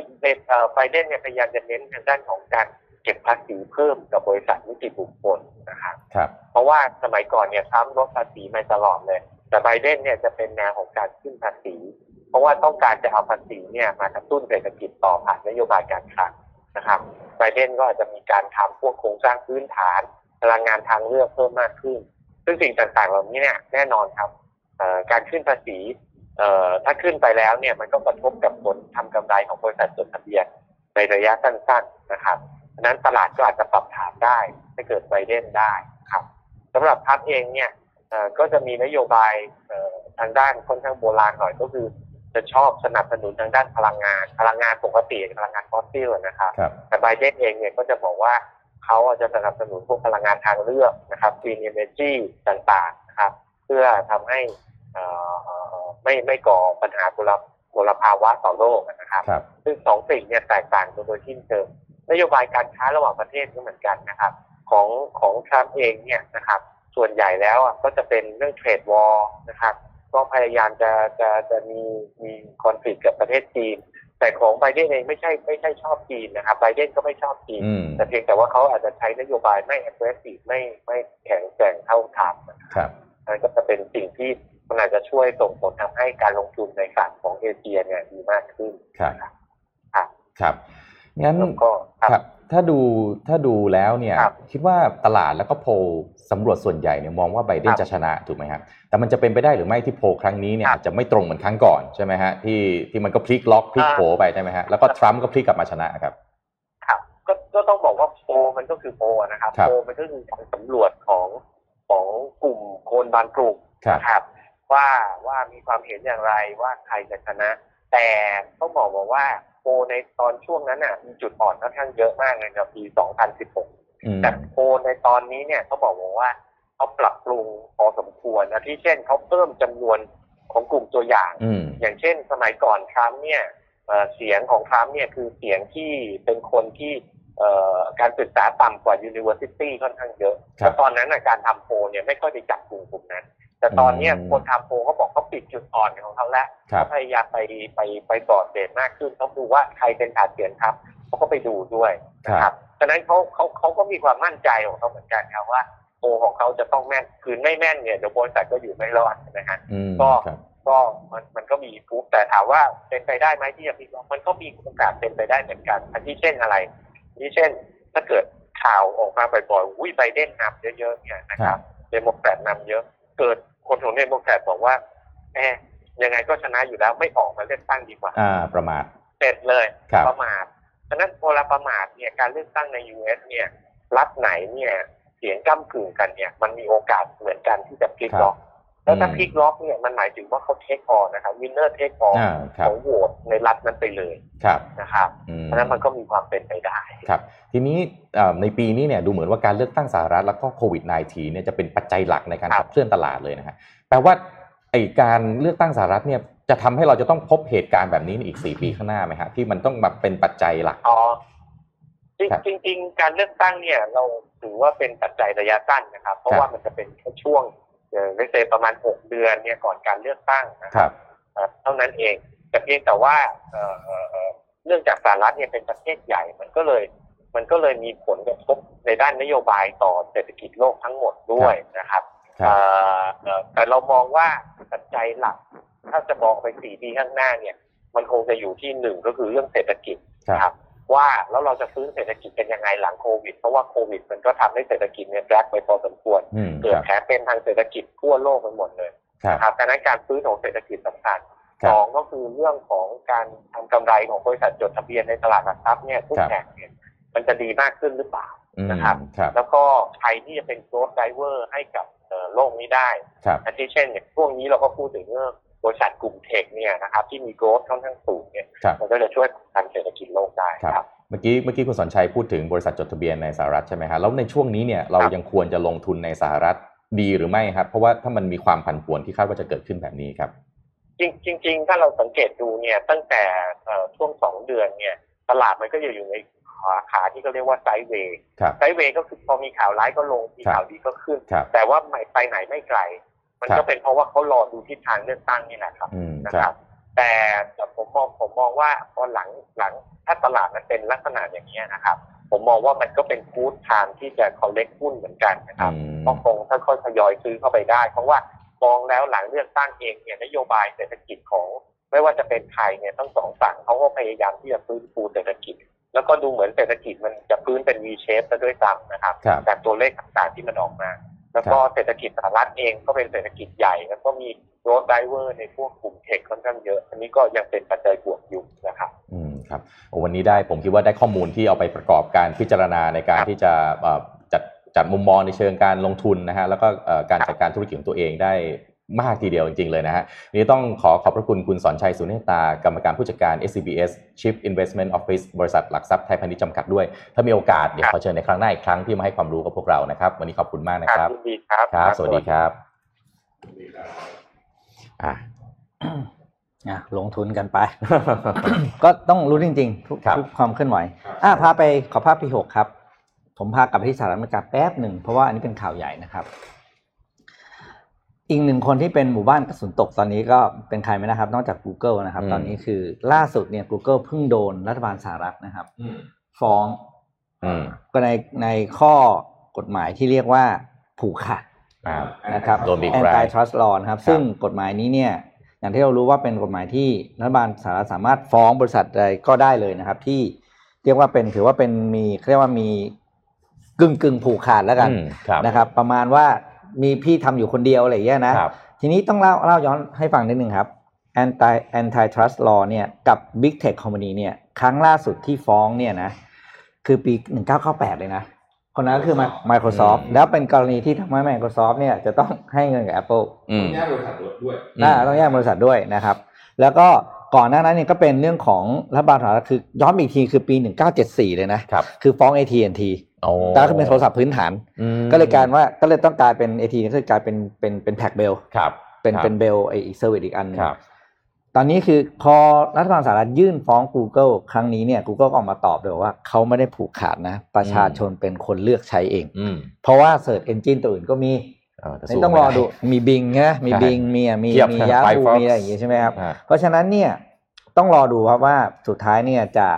เอ่อไบเดนเนี่ยพยายามจะเน้นทางด้านของการเก็บภาษีเพิ่มกับบริษัทนิติบุคคลนะครับครับ เพราะว่าสมัยก่อนเนี่ยทรัมป์ลดภาษีมาตลอดเลย แต่ไบเดนเนี่ยจะเป็นแนวของการขึ้นภาษีเพ ราะว่าต้องการจะเอาภาษีเนี่ยมากระตุ้นเศรษฐกิจต่อผ่านนโยบายการคลังนะครับไบเดนก็อาจจะมีการทำพวกโครงสร้างพื้นฐานพลังงานทางเลือกเพิ่มมากขึ้น ซึ่งสิ่งต่างๆเหล่านี้เนี่ยแน่นอนครับการขึ้นภาษีถ้าขึ้นไปแล้วเนี่ยมันก็กระทบกับผลทำกำไรของบริษัทจดทะเบียนในระยะสั้นๆนะครับฉะนั้นตลาดก็อาจจะปรับฐานได้ถ้าเกิดไบเดนได้ครับสำหรับพรรคเองเนี่ยก็จะมีนโยบายทางด้านค่อนข้างโบราณหน่อยก็คือ จะชอบสนับสนุนทางด้านพลังงาน พลังงานปกติพลังงานฟอสซิลนะครับครับแต่ไบเดนเองเนี่ยก็จะบอกว่าเขาอาจจะสนับสนุนพวกพลังงานทางเลือกนะครับ green energy ต่างๆนะครับ เพื่อทำให้เอ่อเอ่อไม่ไม่ก่อปัญหามลมลภาวะต่อโลกนะครับครับซึ่งสองสิ่งเนี่ยแตกต่างกันโดยทิ้นเชิงนโยบายการค้าระหว่างประเทศก็เหมือนกันนะครับ ของของทรัมป์เองเนี่ยนะครับ ส่วนใหญ่แล้วอะก็จะเป็นเรื่องเทรดวอลนะครับ ก็พยายามจะจะจะมีมีคอนฟ lict กับประเทศจีน แต่ของไบเดนเองไม่ใช่ไม่ใช่ชอบจีนนะครับไบเดนก็ไม่ชอบจีนอืมแต่เพียงแต่ว่าเขาอาจจะใช้นโยบายไม่ aggressive ไม่ไม่แข็งแกร่งเท่าทรัมป์นะครับครับนั่นก็จะเป็นสิ่งที่มันอาจจะช่วยส่งผลทำให้การลงทุนในฝั่งของเอเชียเนี่ยดีมากขึ้นครับครับครับงั้นแล้วก็ครับครับ ถ้าดูถ้าดูแล้วเนี่ยครับคิดว่าตลาดแล้วก็โพลสำรวจส่วนใหญ่เนี่ยมองว่าไบเดนครับจะชนะถูกไหมครับแต่มันจะเป็นไปได้หรือไม่ที่โพลครั้งนี้เนี่ยครับอาจจะไม่ตรงเหมือนครั้งก่อนใช่ไหมฮะที่ที่มันก็พลิกล็อกพลิกอ่าโผไปใช่ไหมฮะแล้วก็ทรัมป์ก็พลิกกลับมาชนะครับครับก็ก็ต้องบอกว่าโพลมันก็คือโพลนะครับครับโพลมันก็คือการสำรวจของของกลุ่มคนบางกลุ่มครับนะครับว่าว่ามีความเห็นอย่างไรว่าใครจะชนะ แต่ต้องบอกบอกว่า โพลในตอนช่วงนั้นน่ะมีจุดอ่อนค่อนข้างเยอะมากเลยในปี 2016อืมแต่โพลในตอนนี้เนี่ยเขาบอกว่าเขาปรับปรุงพอสมควรนะที่เช่นเขาเพิ่มจำนวนของกลุ่มตัวอย่างอืมอย่างเช่น สมัยก่อนทรัมป์เนี่ยเอ่อเสียงของทรัมป์เนี่ยคือเสียงที่เป็นคนที่เอ่อการศึกษาต่ำกว่า university ค่อนข้างเยอะครับแต่ตอนนั้นน่ะการทำโพลเนี่ยไม่ค่อยได้จับกลุ่มกลุ่มนั้น แต่ตอนเนี้ยอืมคนทำโพลเขาบอกเขาปิดจุดอ่อนของเขาแล้วครับเขาพยายามไปไปไปบอดเดตมากขึ้นเขาดูว่าใครเป็นฐานเสียงครับเขาก็ไปดูด้วยนะครับฉะนั้นเขาเขาเขาก็มีความมั่นใจของเขาเหมือนกันครับว่าโพลของเขาจะต้องแม่นคือไม่แม่นเนี่ยเดี๋ยวบริษัทก็อยู่ไม่รอดนะฮะอืมก็ครับก็มันมันก็มีฟลุกแต่ถามว่าเป็นไปได้ไหมที่จะพลิกล็อกมันก็มีโอกาสเป็นไปได้เหมือนกันอันที่เช่นอะไรอันที่เช่น ถ้าเกิดข่าวออกมาบ่อยๆอุ้ยไบเดนนำเยอะๆเนี่ยนะครับเดโมแครตนำเยอะ เกิด คนของเดโมแครตบอกว่าแหมยังไงก็ชนะอยู่แล้วไม่ออกมาเลือกตั้งดีกว่า อ่า ประมาทเสร็จเลยครับประมาทฉะนั้นเวลาประมาทเนี่ยการเลือกตั้งใน US เนี่ยรัฐไหนเนี่ยเสียงก้ากึ่งกันเนี่ย มันมีโอกาสเหมือนกันที่จะพลิกล็อก แล้วถ้าอืมพลิกล็อกเนี่ยมันหมายถึงว่าเขา take all นะครับ winner take all อ่าครับของโหวตในรัฐนั้นไปเลยครับนะครับอืมเพราะฉะนั้นมันก็มีความเป็นไปได้ครับ ทีนี้เอ่อในปีนี้เนี่ยดูเหมือนว่าการเลือกตั้งสหรัฐแล้วก็โควิด -19 เนี่ยจะเป็นปัจจัยหลักในการครับขับเคลื่อนตลาดเลยนะฮะแปลว่าไอการเลือกตั้งสหรัฐเนี่ยจะทำให้เราจะต้องพบเหตุการณ์แบบนี้ในอีก4ปีข้างหน้าไหมฮะที่มันต้องมาเป็นปัจจัยหลักอ๋อจริงครับจริงๆการเลือกตั้งเนี่ยเราถือว่าเป็นปัจจัยระยะสั้นนะครับ เพราะครับว่ามันจะเป็นแค่ช่วงเออ ไม่เซประมาณหกเดือนเนี่ยก่อนการเลือกตั้งนะคครัรับบเอ่อเท่านั้นเองแต่เพียงแต่ว่าเอ่อเอ่อเอ่อเนื่องจากสหรัฐเนี่ยเป็นประเทศใหญ่มันก็เลย มันก็เลยมีผลกระทบในด้านนโยบายต่อเศรษฐกิจโลกทั้งหมดด้วยนะครับครับเอ่อเอ่อแต่เรามองว่าปัจจัยหลัก ถ้าจะมองไปสี่ปีข้างหน้าเนี่ย มันคงจะอยู่ที่หนึ่งก็คือเรื่องเศรษฐกิจครับนะครับ ว่าแล้วเราจะฟื้นเศรษฐกิจกันยังไงหลังโควิด เพราะว่าโควิด มันก็ทำให้เศรษฐกิจเนี่ยแรกไปพอสมควรอืมเกิคดรับแผลเป็นทางเศรษฐกิจทั่วโลกไปหมดเลยครับนะครับดังนั้นการฟื้นของเศรษฐกิจสำคัญครับสองก็คือเรื่องของการทำกำไรของบริษัทจดทะเบียนในตลาดหลักทรัพย์เนี่ยทุกครับแห่งเนี่ยมันจะดีมากขึ้นหรือเปล่าอืมนะครับครับ แล้วก็ใครที่จะเป็น growth driver ให้กับเอ่อโลกนี้ได้ครับอาทิเช่นเนี่ยช่วงนี้เราก็พูดถึงเรื่อง บริษัทกลุ่มเทคเนี่ยนะครับที่มี growth ค่อนข้างสูงเนี่ยครับมันก็จะช่วยทำเศรษฐกิจโลกได้ครับครับเมื่อกี้เมื่อกี้คุณสอนชัยพูดถึงบริษัทจดทะเบียนในสหรัฐใช่ไหมฮะแล้วในช่วงนี้เนี่ยเราครับยังควรจะลงทุนในสหรัฐดีหรือไม่ครับ เพราะว่าถ้ามันมีความผันผวนที่คาดว่าจะเกิดขึ้นแบบนี้ครับ จริงจริงๆถ้าเราสังเกตดูเนี่ยตั้งแต่เอ่อช่วงสองเดือนเนี่ยตลาดมันก็จะอยู่ในขาขาที่เขาเรียกว่าไซด์เวย์ครับไซด์เวย์ก็คือพอมีข่าวร้ายก็ลงมีข่าวดีก็ขึ้นครับแต่ว่าไม่ไปไหนไม่ไกล มันครัก็บเป็นเพราะว่าเขารอดูทิศทางเลือกตั้งนี่แหละครับอืมนะคครัรับบแต่แต่ผมมองผมมองว่าพอหลังหลังถ้าตลาดมันเป็นลักษณะอย่างนี้ยนะครับ ผมมองว่ามันก็เป็นฟูดทางที่จะ collect หุ้นเหมือนกันนะครับอืมก็คงค่อยๆทยอยซื้อเข้าไปได้ เพราะว่ามองแล้วหลังเลือกตั้งเองเนี่ยนโยบายเศรษฐกิจของ ไม่ว่าจะเป็นไทยเนี่ยทั้งสองฝั่งเขาก็พยายามที่จะฟื้นฟูเศรษฐกิจแล้วก็ดูเหมือนเศรษฐกิจมันจะฟื้นเป็น V shape ซะด้วยซ้ำนะครับครับจากตัวเลขต่างๆที่มันออกมา แล้วก็เศรษฐกิจสหรัฐเองก็เป็นเศรษฐกิจใหญ่ แล้วก็มีโรดไดเวอร์ในพวกกลุ่มเทคค่อนข้างเยอะ อันนี้ก็ยังเป็นปัจจัยบวกอยู่นะครับอืมครับโอ้วันนี้ได้ผมคิดว่าได้ข้อมูลที่เอาไปประกอบการพิจารณาในการครับที่จะเอ่อจัดจัดมุมมองในเชิงการลงทุนนะฮะแล้วก็เอ่อการครับจัดการธุรกิจของตัวเองได้ มากทีเดียวจริง ๆ เลยนะฮะวันนี้ต้องขอขอบพระคุณคุณสอนชัยสุเนตากรรมการผู้จัดการ SCBS Chief Investment Office บริษัทหลักทรัพย์ไทยพาณิชย์จำกัดด้วย ถ้ามีโอกาสเดี๋ยวขอเชิญในครั้งหน้าอีกครั้งที่มาให้ความรู้กับพวกเรานะครับ วันนี้ขอบคุณมากนะครับยินดีครับครับ สวัสดีครับอะอะลงทุนกันไป ก็ต้องรู้จริงๆทุกครับทุกความเคลื่อนไหวอะพาไปขอภาพปีหกครับ ผมพากลับไปที่สหรัฐอเมริกาแป๊บหนึ่งเพราะว่าอันนี้เป็นข่าวใหญ่นะครับ อีกหนึ่งคนที่เป็นหมู่บ้านกระสุนตกตอนนี้ก็เป็นใครไหมนะครับ นอกจาก Google นะครับอืมตอนนี้คือล่าสุดเนี่ย Google เพิ่งโดนรัฐบาลสหรัฐนะครับฟ้องอืมก็ในในข้อกฎหมายที่เรียกว่าผูกขาดอ่านะครับโดนบีบแร antitrust law นะครับ ซึ่งกฎหมายนี้เนี่ย อย่างที่เรารู้ว่าเป็นกฎหมายที่รัฐบาลสหรัฐสามารถฟ้องบริษัทใดก็ได้เลยนะครับ ที่เรียกว่าเป็นถือว่าเป็นมีเรียกว่ามีกึ่งกึ่งผูกขาดแล้วกันอืมครับนะครับ ประมาณว่า มีพี่ทำอยู่คนเดียวอะไรอย่างเงี้ยนะครับทีนี้ต้องเล่าเล่าย้อนให้ฟังนิดนึงครับ anti antitrust law เนี่ยกับ big tech company เนี่ยครั้งล่าสุดที่ฟ้องเนี่ยนะคือปี 1998 เลยนะ คนนั้นก็คือ Microsoft อืมแล้วเป็นกรณีที่ทำให้ Microsoft เนี่ยจะต้องให้เงินกับ Apple อืมแยกบริษัทด้วยน่าต้องแยกบริษัทด้วยนะครับ แล้วก็ก่อนหน้านั้นเนี่ยก็เป็นเรื่องของรัฐบาลสหรัฐคือย้อนไปอีกทีคือปี 1974 เลยนะครับ คือฟ้อง AT&T โอ้แต่ก็คือเป็นโทรศัพท์พื้นฐานอืมก็เลยกลารว่าก็เลยต้องกลายเป็นเอทีก็คือกลายเป็นเป็นเป็นแท็กเบลครับเป็นครับเป็นเบลไออีกเซอร์วิสอีกอันหนึงครับตอนนี้คือพอรัฐบาลสหรัฐยื่นฟ้อง Google ครั้งนี้เนี่ย Google ก็ออกมาตอบเลยว่าเขาไม่ได้ผูกขาดนะ ประชาชนเป็นคนเลือกใช้เองอืมเพราะว่า Search Engine ตัวอื่นก็มีเออแต่ไม่สู้ต้องรอไไดูมีบิงนะมีใช่บิงมีอะมีเทียบมีกับยา Firefox มีอะไรอย่างงี้ใช่ไหมครับอ่าเพราะฉะนั้นเนี่ยต้องรอดูครับว่าสุดท้ายเนี่ยจะ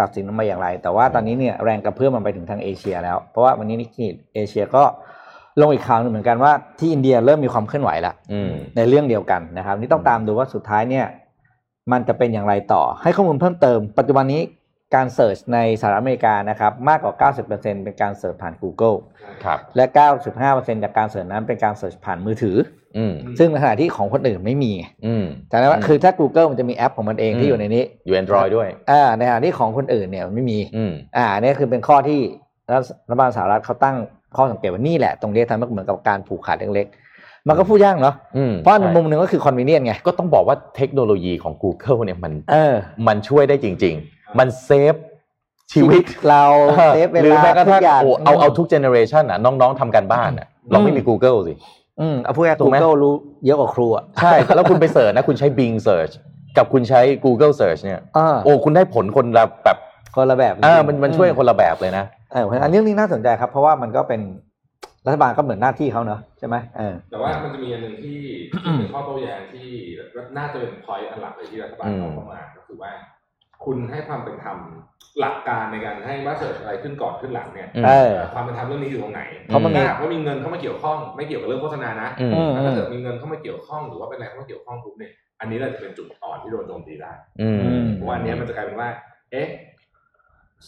ตัดสินออกมาอย่างไร แต่ว่าตอนนี้เนี่ยแรงกระเพื่อมมันไปถึงทางเอเชียแล้ว เพราะว่าวันนี้ Nikkei Asia ก็ลงอีกข่าวหนึ่งเหมือนกันว่าที่อินเดียเริ่มมีความเคลื่อนไหวแล้วอืมในเรื่องเดียวกันนะครับ นี่ต้องตามดูว่าสุดท้ายเนี่ย มันจะเป็นอย่างไรต่อ ให้ข้อมูลเพิ่มเติม ปัจจุบันนี้การ search ในสหรัฐอเมริกานะครับ มากกว่า 90%เป็นการ search ผ่าน Google ครับและ 95%จากการ search นั้นเป็นการ search ผ่านมือถืออืม ซึ่งในขณะที่ของคนอื่นไม่มีไงอืมแต่นั้นว่าอืมคือถ้า Google มันจะมีแอปของมันเองอืมที่อยู่ในนี้ อยู่ Android ด้วยอ่าในขณะที่ของคนอื่นเนี่ยมันไม่มีอืมอ่าเนี่ยคือเป็นข้อที่รัฐบาลสหรัฐเขาตั้งข้อสังเกตว่านี่แหละ ตรงนี้ทำให้เหมือนกับการผูกขาดเล็กๆ มันก็พูดยากเนาะอืมเพราะในใช่มุมหนึ่งก็คือ convenient ไง ก็ต้องบอกว่าเทคโนโลยีของ Google เนี่ยมันเออมันช่วยได้จริง ๆ มัน save ชีวิตเรา save เวลาหรือแม้กระทั่งทุกอย่างโอ้เอาเอาทุก generation อะน้องๆทำการบ้านอะเราไม่มี Google สิ อืมเอาพูดง่ายถูกไหม Google รู้เยอะกว่าครูอะใช่ แล้วคุณไปเสิร์ชนะ คุณใช้ Bing Search กับคุณใช้ Google Search เนี่ย อ่าโอ้ คุณได้ผลคนละแบบคนละแบบเออมันมันช่วยคนละแบบเลยนะ เออเพราะฉะนั้นอันนี้นี่น่าสนใจครับ เพราะว่ามันก็เป็นรัฐบาลก็เหมือนหน้าที่เขาเนอะใช่ไหมเออ แต่ว่ามันจะมีอันหนึ่งที่ ที่เป็นข้อโต้แย้งที่น่าจะเป็นพอยต์อันหลักเลยที่รัฐบาลอืม เอาเข้ามาก็คือว่า คุณให้ความเป็นธรรมหลักการในการให้ว่าเสิร์ชอะไรขึ้นก่อนขึ้นหลังเนี่ยอืมเออ ความเป็นธรรมเรื่องนี้อยู่ตรงไหนเพราะมันมีถ้าหากว่ามีเงินเข้ามาเกี่ยวข้องไม่เกี่ยวกับเรื่องโฆษณานะอืมอืมถ้าเกิดมีเงินเข้ามาเกี่ยวข้องหรือว่าเป็นอะไรเข้ามาเกี่ยวข้องปุ๊บเนี่ยอันนี้แหละจะเป็นจุดอ่อนที่โดนโจมตีได้อืมอืมเพราะว่าอันเนี้ยมันจะกลายเป็นว่า เอ๊ะ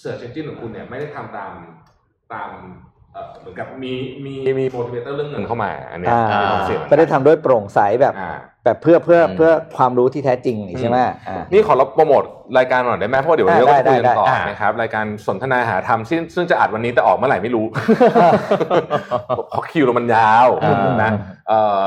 Search Engine ของคุณเนี่ยไม่ได้ทำตามตามเอ่อเหมือนกับมีมีมี motivator เรื่องเงินเข้ามา อันเนี้ยอ่าอันนี้ต้องเสียไม่ได้ทำด้วยโปร่งใสแบบอ่า แบบเพื่อเพื่ออืมเพื่อความรู้ที่แท้จริงนี่ใช่ไหมอ่านี่ขอรับโปรโมทรายการหน่อยได้ไหมเพราะว่าเดี๋ยววันนี้เราได้ก็จะคุยกันได้ต่อได้นะครับรายการสนทนาหาธรรมซึ่งซึ่งจะอัดวันนี้แต่ออกเมื่อไหร่ไม่รู้เพราะคิวเรามันยาวอ่านนะเอ่อ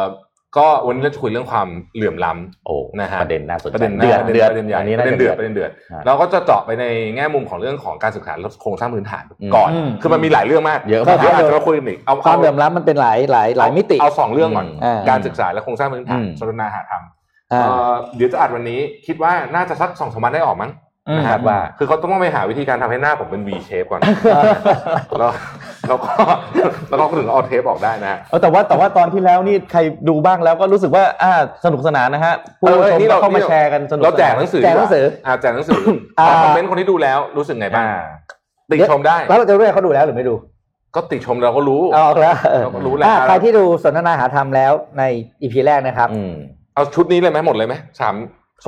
ก็วันนี้เราจะคุยเรื่องความเหลื่อมล้ำโอ้นะฮะประเด็นน่าสนใจประเด็นเดือดประเดือดประเด็นใหญ่อันนี้ประน่าเด็นจะเดืเดืออดดประเด็นเดือดอ่าเราก็จะเจาะไปในแง่มุมของเรื่องของการศึกษาและโครงสร้างพื้นฐานอืมก่อนอืมคือมันมีหลายเรื่องมากเยอะก็มากเดี๋ยวอาจจะมาคุยกันอีกเอาความเหลื่อมล้ำมันเป็นหลายหลายหลายมิติเอาสองเรื่องก่อนอ่าการศึกษาและโครงสร้างพื้นฐานอืมสนทนาหาธรรมอ่าเอ่อเดี๋ยวจะอัดวันนี้คิดว่าน่าจะสักสองสามวันได้ออกมั้งอืมนะคครัรับบว่าคือเขาต้องไปหาวิธีการทำให้หน้าผมเป็น V shape ก่อน แล้วแล้วก็แล้วก็ถึงเอาเทปออกได้นะฮะเออแต่ว่าแต่ว่าตอนที่แล้วนี่ใครดูบ้างแล้วก็รู้สึกว่าอ่าสนุกสนานนะฮะผู้เออชมนี่ก็เราเข้ามาแชร์กันสนุกเราแจกสนนหนังสือแจกหนังสือดีกว่าอ่าแจกหนังสืออ่าขอคอมเมนต์คนที่ดูแล้วรู้สึกไงบ้างอ่าติชมได้แล้วเราจะรู้ว่าเขาดูแล้วหรือไม่ดู ก็ติชมเราก็รู้เอาแล้วเออเราก็รู้แล้วอ่าใครที่ดูสนทนาหาธรรมแล้วในอีพีแรกนะครับอืมเอาชุดนี้เลยไหมหมดเลยไหมสาม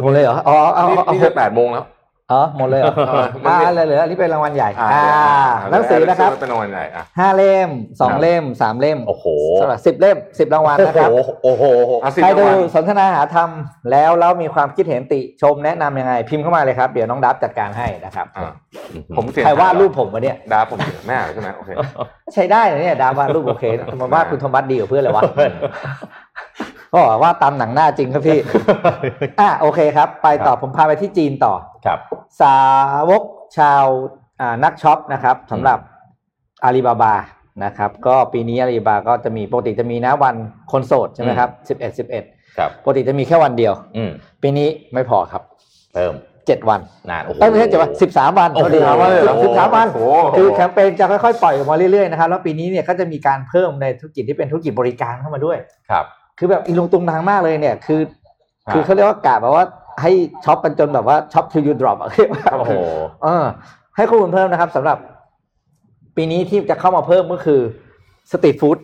หมดเลยเหรออ๋อเอานี่เอาเอานี่จะแปดโมงแล้ว อ๋อหมดเลยเหรอเออมันอ่ามีเลยเหลืออันนี้เป็นรางวัลใหญ่อ่าอ่าหนังสือนะครับเป็นรางวัลใหญ่อะห้าเล่มสองครับเล่มสามเล่มโอ้โหสำหรับสิบเล่มสิบรางวัลโอ้นะครับโหโอ้โหอะสิบใครรางดูวัลสนทนาหาธรรมแล้วแล้วมีความคิดเห็นติชมแนะนำยังไง พิมพ์เข้ามาเลยครับ เดี๋ยวน้องดับจัดการให้นะครับอะผมเสียงใครวาดรูปผมวะเนี่ยดาผมเสียงแม่ใช่ไหมโอเคใช้ได้นะเนี่ยดาววาดรูปโอเคทำไมวาดคุณโทมัสดีกว่าเพื่อนเลยวะ ก็บอกว่าตามหนังหน้าจริงครับพี่ อะโอเคครับ ไปต่อผมพาไปที่จีนต่อครับ สาวกชาวอ่านักช็อปนะครับสำหรับอาลีบาบานะครับ ก็ปีนี้อาลีบาบาก็จะมีปกติจะมีนะวันคนโสดใช่ไหมครับสิบเอ็ดสิบเอ็ดครับปกติจะมีแค่วันเดียว อืมปีนี้ไม่พอครับ เพิ่มเจ็ดวันนานโอ้โหเอ้ยไม่ใช่เจ็ดวันสิบสามวันโอ้โหพอดี13วันเลยเหรอสิบสามวันโอ้โหคือแคมเปญจะค่อยๆ ปล่อยออกมาเรื่อยๆนะครับ แล้วปีนี้เนี่ยก็จะมีการเพิ่มในธุรกิจที่เป็นธุรกิจบริการเข้ามาด้วย ครับ คือแบบอีลุงตุงนังมากเลยเนี่ย คือครับคือเขาเรียกว่ากะแบบว่าให้ช็อปกันจนแบบว่าช็อป till you drop อะเรียกว่าโอ้โหเออ ให้ข้อมูลเพิ่มนะครับสำหรับ ปีนี้ที่จะเข้ามาเพิ่มก็คือ street food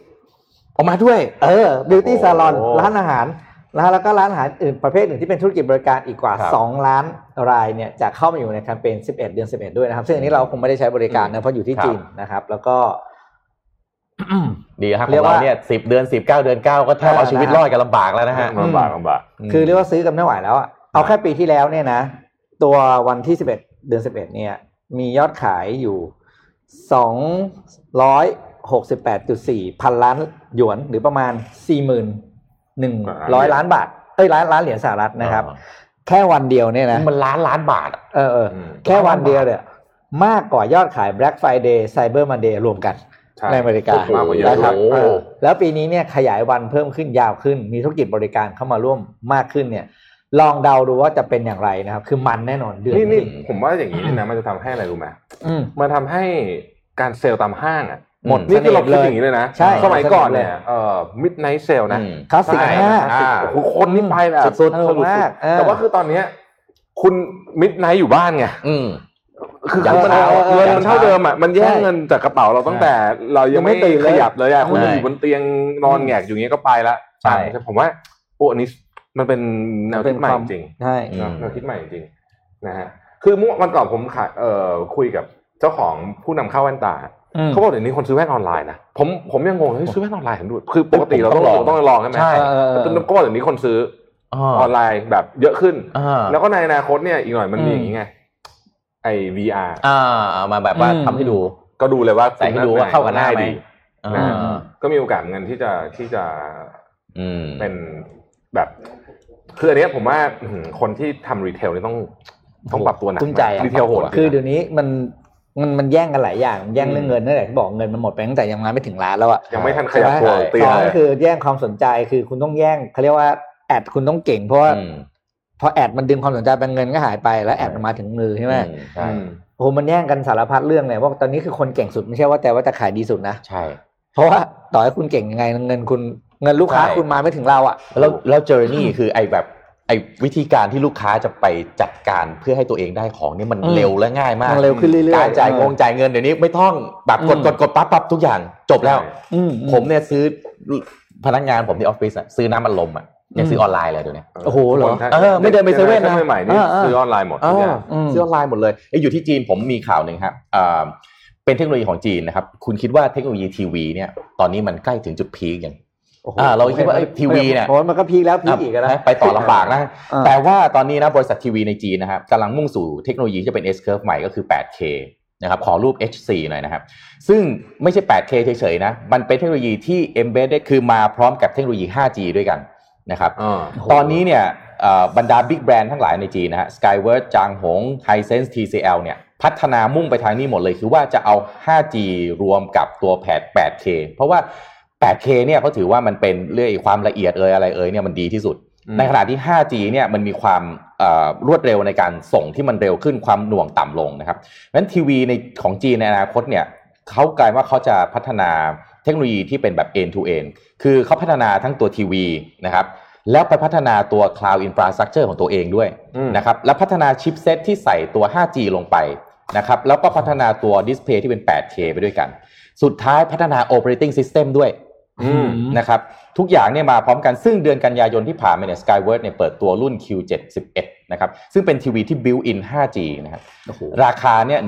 ออกมาด้วย เออ beauty salon โอ้ร้านอาหารนะแล้วก็ร้านอาหารอื่นประเภทอื่นที่เป็นธุรกิจบริการอีกกว่าครับ2ล้านรายเนี่ยจะเข้ามาอยู่ในแคมเปญ 11 เดือน 11 ด้วยนะครับ ซึ่งอันนี้เราคงไม่ได้ใช้บริการนะเพราะอยู่ที่ครับจีนนะครับ แล้วก็ ดีฮะขเรีอยงกเราว่าเนี่ยสิบเดือนสิบเก้าเดือนเก้าก็แทบเอาชีวิตรอดกันลำบากแล้วนะฮะลำบากลำบากคือเรียกว่าซื้อกันไม่ไหวแล้วอะเอาแค่ปีที่แล้วเนี่ยนะ ตัววันที่11เดือน11เนี่ย มียอดขายอยู่268.4พันล้านหยวนหรือประมาณ4,100ล้านบาทเอ้ยล้านล้านเหรียญสหรัฐนะครับ แค่วันเดียวเนี่ยนะมันล้านล้านบาทอะเออเอออืมแค่วันเดียวเนี่ยมากกว่ายอดขาย Black Friday Cyber Monday รวมกัน ใช่ในอเมริกามากกว่าเยอะนะครับโอ้โหเออแล้วปีนี้เนี่ยขยายวันเพิ่มขึ้นยาวขึ้น มีธุรกิจบริการเข้ามาร่วมมากขึ้นเนี่ยลองเดาดูว่าจะเป็นอย่างไรนะครับ คือมันแน่นอนเดือนนี่นี่นี้ผมว่าอย่างนี้นี่นะมันจะทำให้อะไรรู้ไหมอืมมันทำให้การเซลล์ตามห้างอะหมดนี่คือเราเสน่ห์คิดอย่างนี้เลยนะใช่สมัยก่อนเนี่ยหมดเสน่ห์เลยเอ่อ midnight sale นะอืมคลาสสิกใช่มากอ่าโอ้โหคนนี่ไปแบบสุดๆสนุกมากเออแต่ว่าคือตอนเนี้ยคุณมิดไนท์อยู่บ้านไงอืม คือยัเขางมันเช้าเงินมันเท่าเดิมอะมันแย่งใช่เงินจากกระเป๋าเราตั้งแต่ เรายังไม่ยังไม่ตื่นเลยขยับเลยอะคุณใช่อยู่บนเตียงนอนแงกอยู่อย่างเงี้ยก็ไปละใช่ผมว่าโอ้อันนี้มันเป็นแนวคิดใหม่จริงใช่อืมแนวคิดใหม่จริงนะฮะคือเมื่อวันก่อนผมขายเอ่อคุยกับเจ้าของผู้นำเข้าแว่นตาอืมเขาบอกเดี๋ยวนี้คนซื้อแว่นออนไลน์นะผมผมยังงงเฮ้ยซื้อแว่นออนไลน์เห็นดูคือปกติเราต้องผมต้องลองต้องลองใช่ไหมใช่เออเออแต่ก็บอกเดี๋ยวนี้คนซื้ออ๋อออนไลน์แบบเยอะขึ้นอ่าแล้วก็ในอนาคตเนี่ยอีกหน่อยมันมีอืมอย่างนี้ไง ไอ้ VR อ่าเอามาแบบว่าอืมทำให้ดู ก็ดูเลยว่าใส่ให้ดูว่าเข้ากับหน้าไหมดีอ่านะฮะก็มีโอกาสเหมือนกันที่จะที่จะอืมเป็นแบบคืออันเนี้ยผมว่าอื้อหือคนที่ทำ retail นี่ต้องต้องปรับตัวหนักกลุ้มใจอะ retail โหดคือเดี๋ยวนี้มันมันมันแย่งกันหลายอย่างแย่งเรื่องเงินนั่นแหละที่บอกเงินมันหมดไปตั้งแต่ยังมาไม่ถึงร้านแล้วอะยังไม่ทันขยับตัวใช่ไหมเตียสงองเลก็ยคือแย่งความสนใจคือคุณต้องแย่งเขาเรียกว่าแอดคุณต้องเก่งเพราะว่าอืม พอแอดมันดึงความสนใจไปเงินก็หายไปแล้วแอดมันมาถึงมือใช่ไหมอืใช่อืมโอ้โหมันแย่งกันสารพัดเรื่องเลยว่าตอนนี้คือคนเก่งสุดไม่ใช่ว่าแต่ว่าจะขายดีสุดนะใช่ เพราะว่าต่อให้คุณเก่งยังไงเงินคุณเงินลูกค้าใช่คุณมาไม่ถึงเราอะแล้วแล้วเจอร์นี่คือไอ้แบบไอ้วิธีการที่ลูกค้าจะไปจัดการเพื่อให้ตัวเองได้ของเนี่ยมันอืมเร็วและง่ายมากมันเร็วขึ้นเรื่อยๆการจ่ายงงจ่ายเงินเดี๋ยวนี้ไม่ต้องแบบกดอืมกดกดปั๊บปั๊บทุกอย่างจบแล้วอืมผมเนี่ยซื้อพนักงานผมที่ออฟฟิศอะซื้อน้ำมันลมอะ ยังซื้อออนไลน์เลยเดี๋ยวนี้โอ้โหเหรอคนถ้าเออไม่เดินไปเซเว่นนะใหม่ๆนี่เออเออซื้อออนไลน์หมดทุกอย่างอืมซื้อออนไลน์หมดเลยเอ้ยอยู่ที่จีนผมมีข่าวหนึ่งครับอ่าเป็นเทคโนโลยีของจีนนะครับ คุณคิดว่าเทคโนโลยีทีวีเนี่ยตอนนี้มันใกล้ถึงจุด peak ยังโอ้โหอ่าเราคิดว่าไอ้ทีวีเนี่ยโอ้โหมันก็ peak แล้ว peak อีกอะนะไปต่อลำบากนะอ่าแต่ว่าตอนนี้นะบริษัททีวีในจีนนะครับกำลังมุ่งสู่เทคโนโลยีที่จะเป็น S curve ใหม่ก็คือ 8K นะครับขอรูป H4 หน่อยนะครับ ซึ่งไม่ใช่ 8K เฉยๆนะ มันเป็นเทคโนโลยีที่ embedded คือมาพร้อมกับเทคโนโลยี 5G ด้วยกัน นะครับอ่าตอนนี้เนี่ยเอ่อบรรดาบิ๊กแบรนด์ทั้งหลายในจีนนะฮะ Skyward จางหง Hisense TCL เนี่ยพัฒนามุ่งไปทางนี้หมดเลยคือว่าจะเอา 5G รวมกับตัวแผด 8K เพราะว่า 8K เนี่ยเขาถือว่ามันเป็นเรื่องความละเอียดเอ่ยอะไรเอ่ยเนี่ยมันดีที่สุดอืมในขณะที่ 5G เนี่ยมันมีความเอ่อรวดเร็วในการส่งที่มันเร็วขึ้นความหน่วงต่ำลงนะครับเพราะฉะนั้นทีวีในของจีนในอนาคตเนี่ยเขากลายว่าเขาจะพัฒนาเทคโนโลยีที่เป็นแบบ end to end คือเขาพัฒนาทั้งตัวทีวีนะครับแล้วไปพัฒนาตัว cloud infrastructure ของตัวเองด้วยอืมนะครับแล้วพัฒนาชิปเซตที่ใส่ตัว 5G ลงไปนะครับแล้วก็พัฒนาตัวดิสเพย์ที่เป็น 8K ไปด้วยกัน สุดท้ายพัฒนา operating system ด้วยอืมนะครับทุกอย่างเนี่ยมาพร้อมกันซึ่งเดือนกันยายนที่ผ่านมาเนี่ย Skyward เนี่ยเปิดตัวรุ่น Q71 นะครับซึ่งเป็นทีวีที่ built in 5G นะครับโอ้โหราคาเนี่ย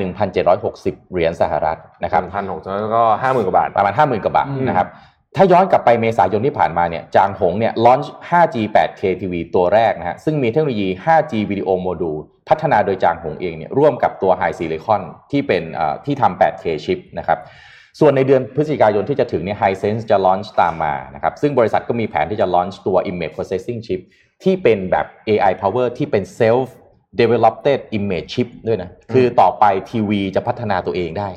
1,760 เหรียญสหรัฐนะครับพันหกแล้วก็ห้าหมื่นกว่าบาท ประมาณ 50,000 กว่าบาทอืมนะครับ ถ้าย้อนกลับไปเมษายนที่ผ่านมาเนี่ยจางหงเนี่ย launch 5G 8K TV ตัวแรกนะฮะซึ่งมีเทคโนโลยี 5G วิดีโอโมดูลพัฒนาโดยจางหงเองเนี่ยร่วมกับตัว High Silicon ที่เป็นเอ่อที่ทำ 8K ชิปนะครับส่วนในเดือนพฤศจิกายนที่จะถึงเนี่ย Hisense จะ launch ตามมานะครับซึ่งบริษัทก็มีแผนที่จะ launch ตัว image processing chip ที่เป็นแบบ AI power ที่เป็น self developed image chip ด้วยนะคือต่อไปทีวีจะพัฒนาตัวเองได้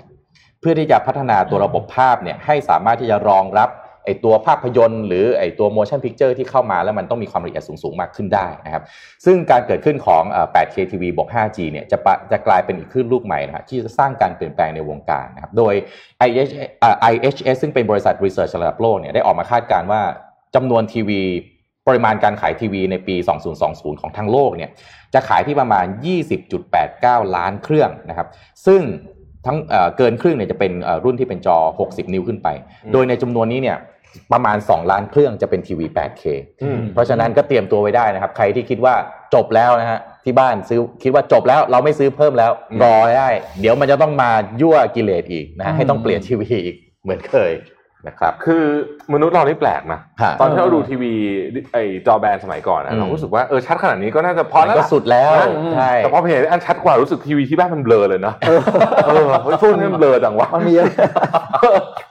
เพื่อที่จะพัฒนาตัวระบบภาพเนี่ยให้สามารถที่จะรองรับ ไอตัวภาพยนตร์หรือไอตัว motion picture ที่เข้ามาแล้วมันต้องมีความละเอียดสูงๆ มากขึ้นได้นะครับซึ่งการเกิดขึ้นของ 8K TV บวก 5G เนี่ยจะปจะกลายเป็นอีกคลื่นลูกใหม่นะฮะที่จะสร้างการเปลี่ยนแปลงในวงการนะครับโดย IHS ซึ่งเป็นบริษัท research ระดับโลกเนี่ยได้ออกมาคาดการณ์ว่าจำนวนทีวีปริมาณการขายทีวีในปี 2020 ของทั้งโลกเนี่ยจะขายที่ประมาณ 20.89 ล้านเครื่องนะครับ ซึ่งทั้งเกินครึ่งเนี่ยจะเป็นรุ่นที่เป็นจอ 60 นิ้วขึ้นไป โดยในจำนวนนี้เนี่ย ประมาณ 2 ล้านเครื่องจะเป็นทีวี 8K อืมเพราะฉะนั้นก็เตรียมตัวไว้ได้นะครับ ใครที่คิดว่าจบแล้วนะฮะที่บ้านซื้อคิดว่าจบแล้วเราไม่ซื้อเพิ่มแล้วอืมรอได้ เดี๋ยวมันจะต้องมายั่วกิเลสอีกนะฮะอืมให้ต้องเปลี่ยนทีวีอีกเหมือนเคย นะครับคือมนุษย์เรานี่แปลกนะฮะตอนที่เราดูทีวีไอจอแบนสมัยก่อนนะอืมเรารู้สึกว่าเออชัดขนาดนี้ก็น่าจะพอมันแล้วก็ล่ะสุดแล้วนะใช่แต่พอเห็นอันชัดกว่ารู้สึกทีวีที่บ้านมันเบลอเลยเนาะเออเฮ้ยพวกนี้มันเบลอจังวะมันมีเยอะ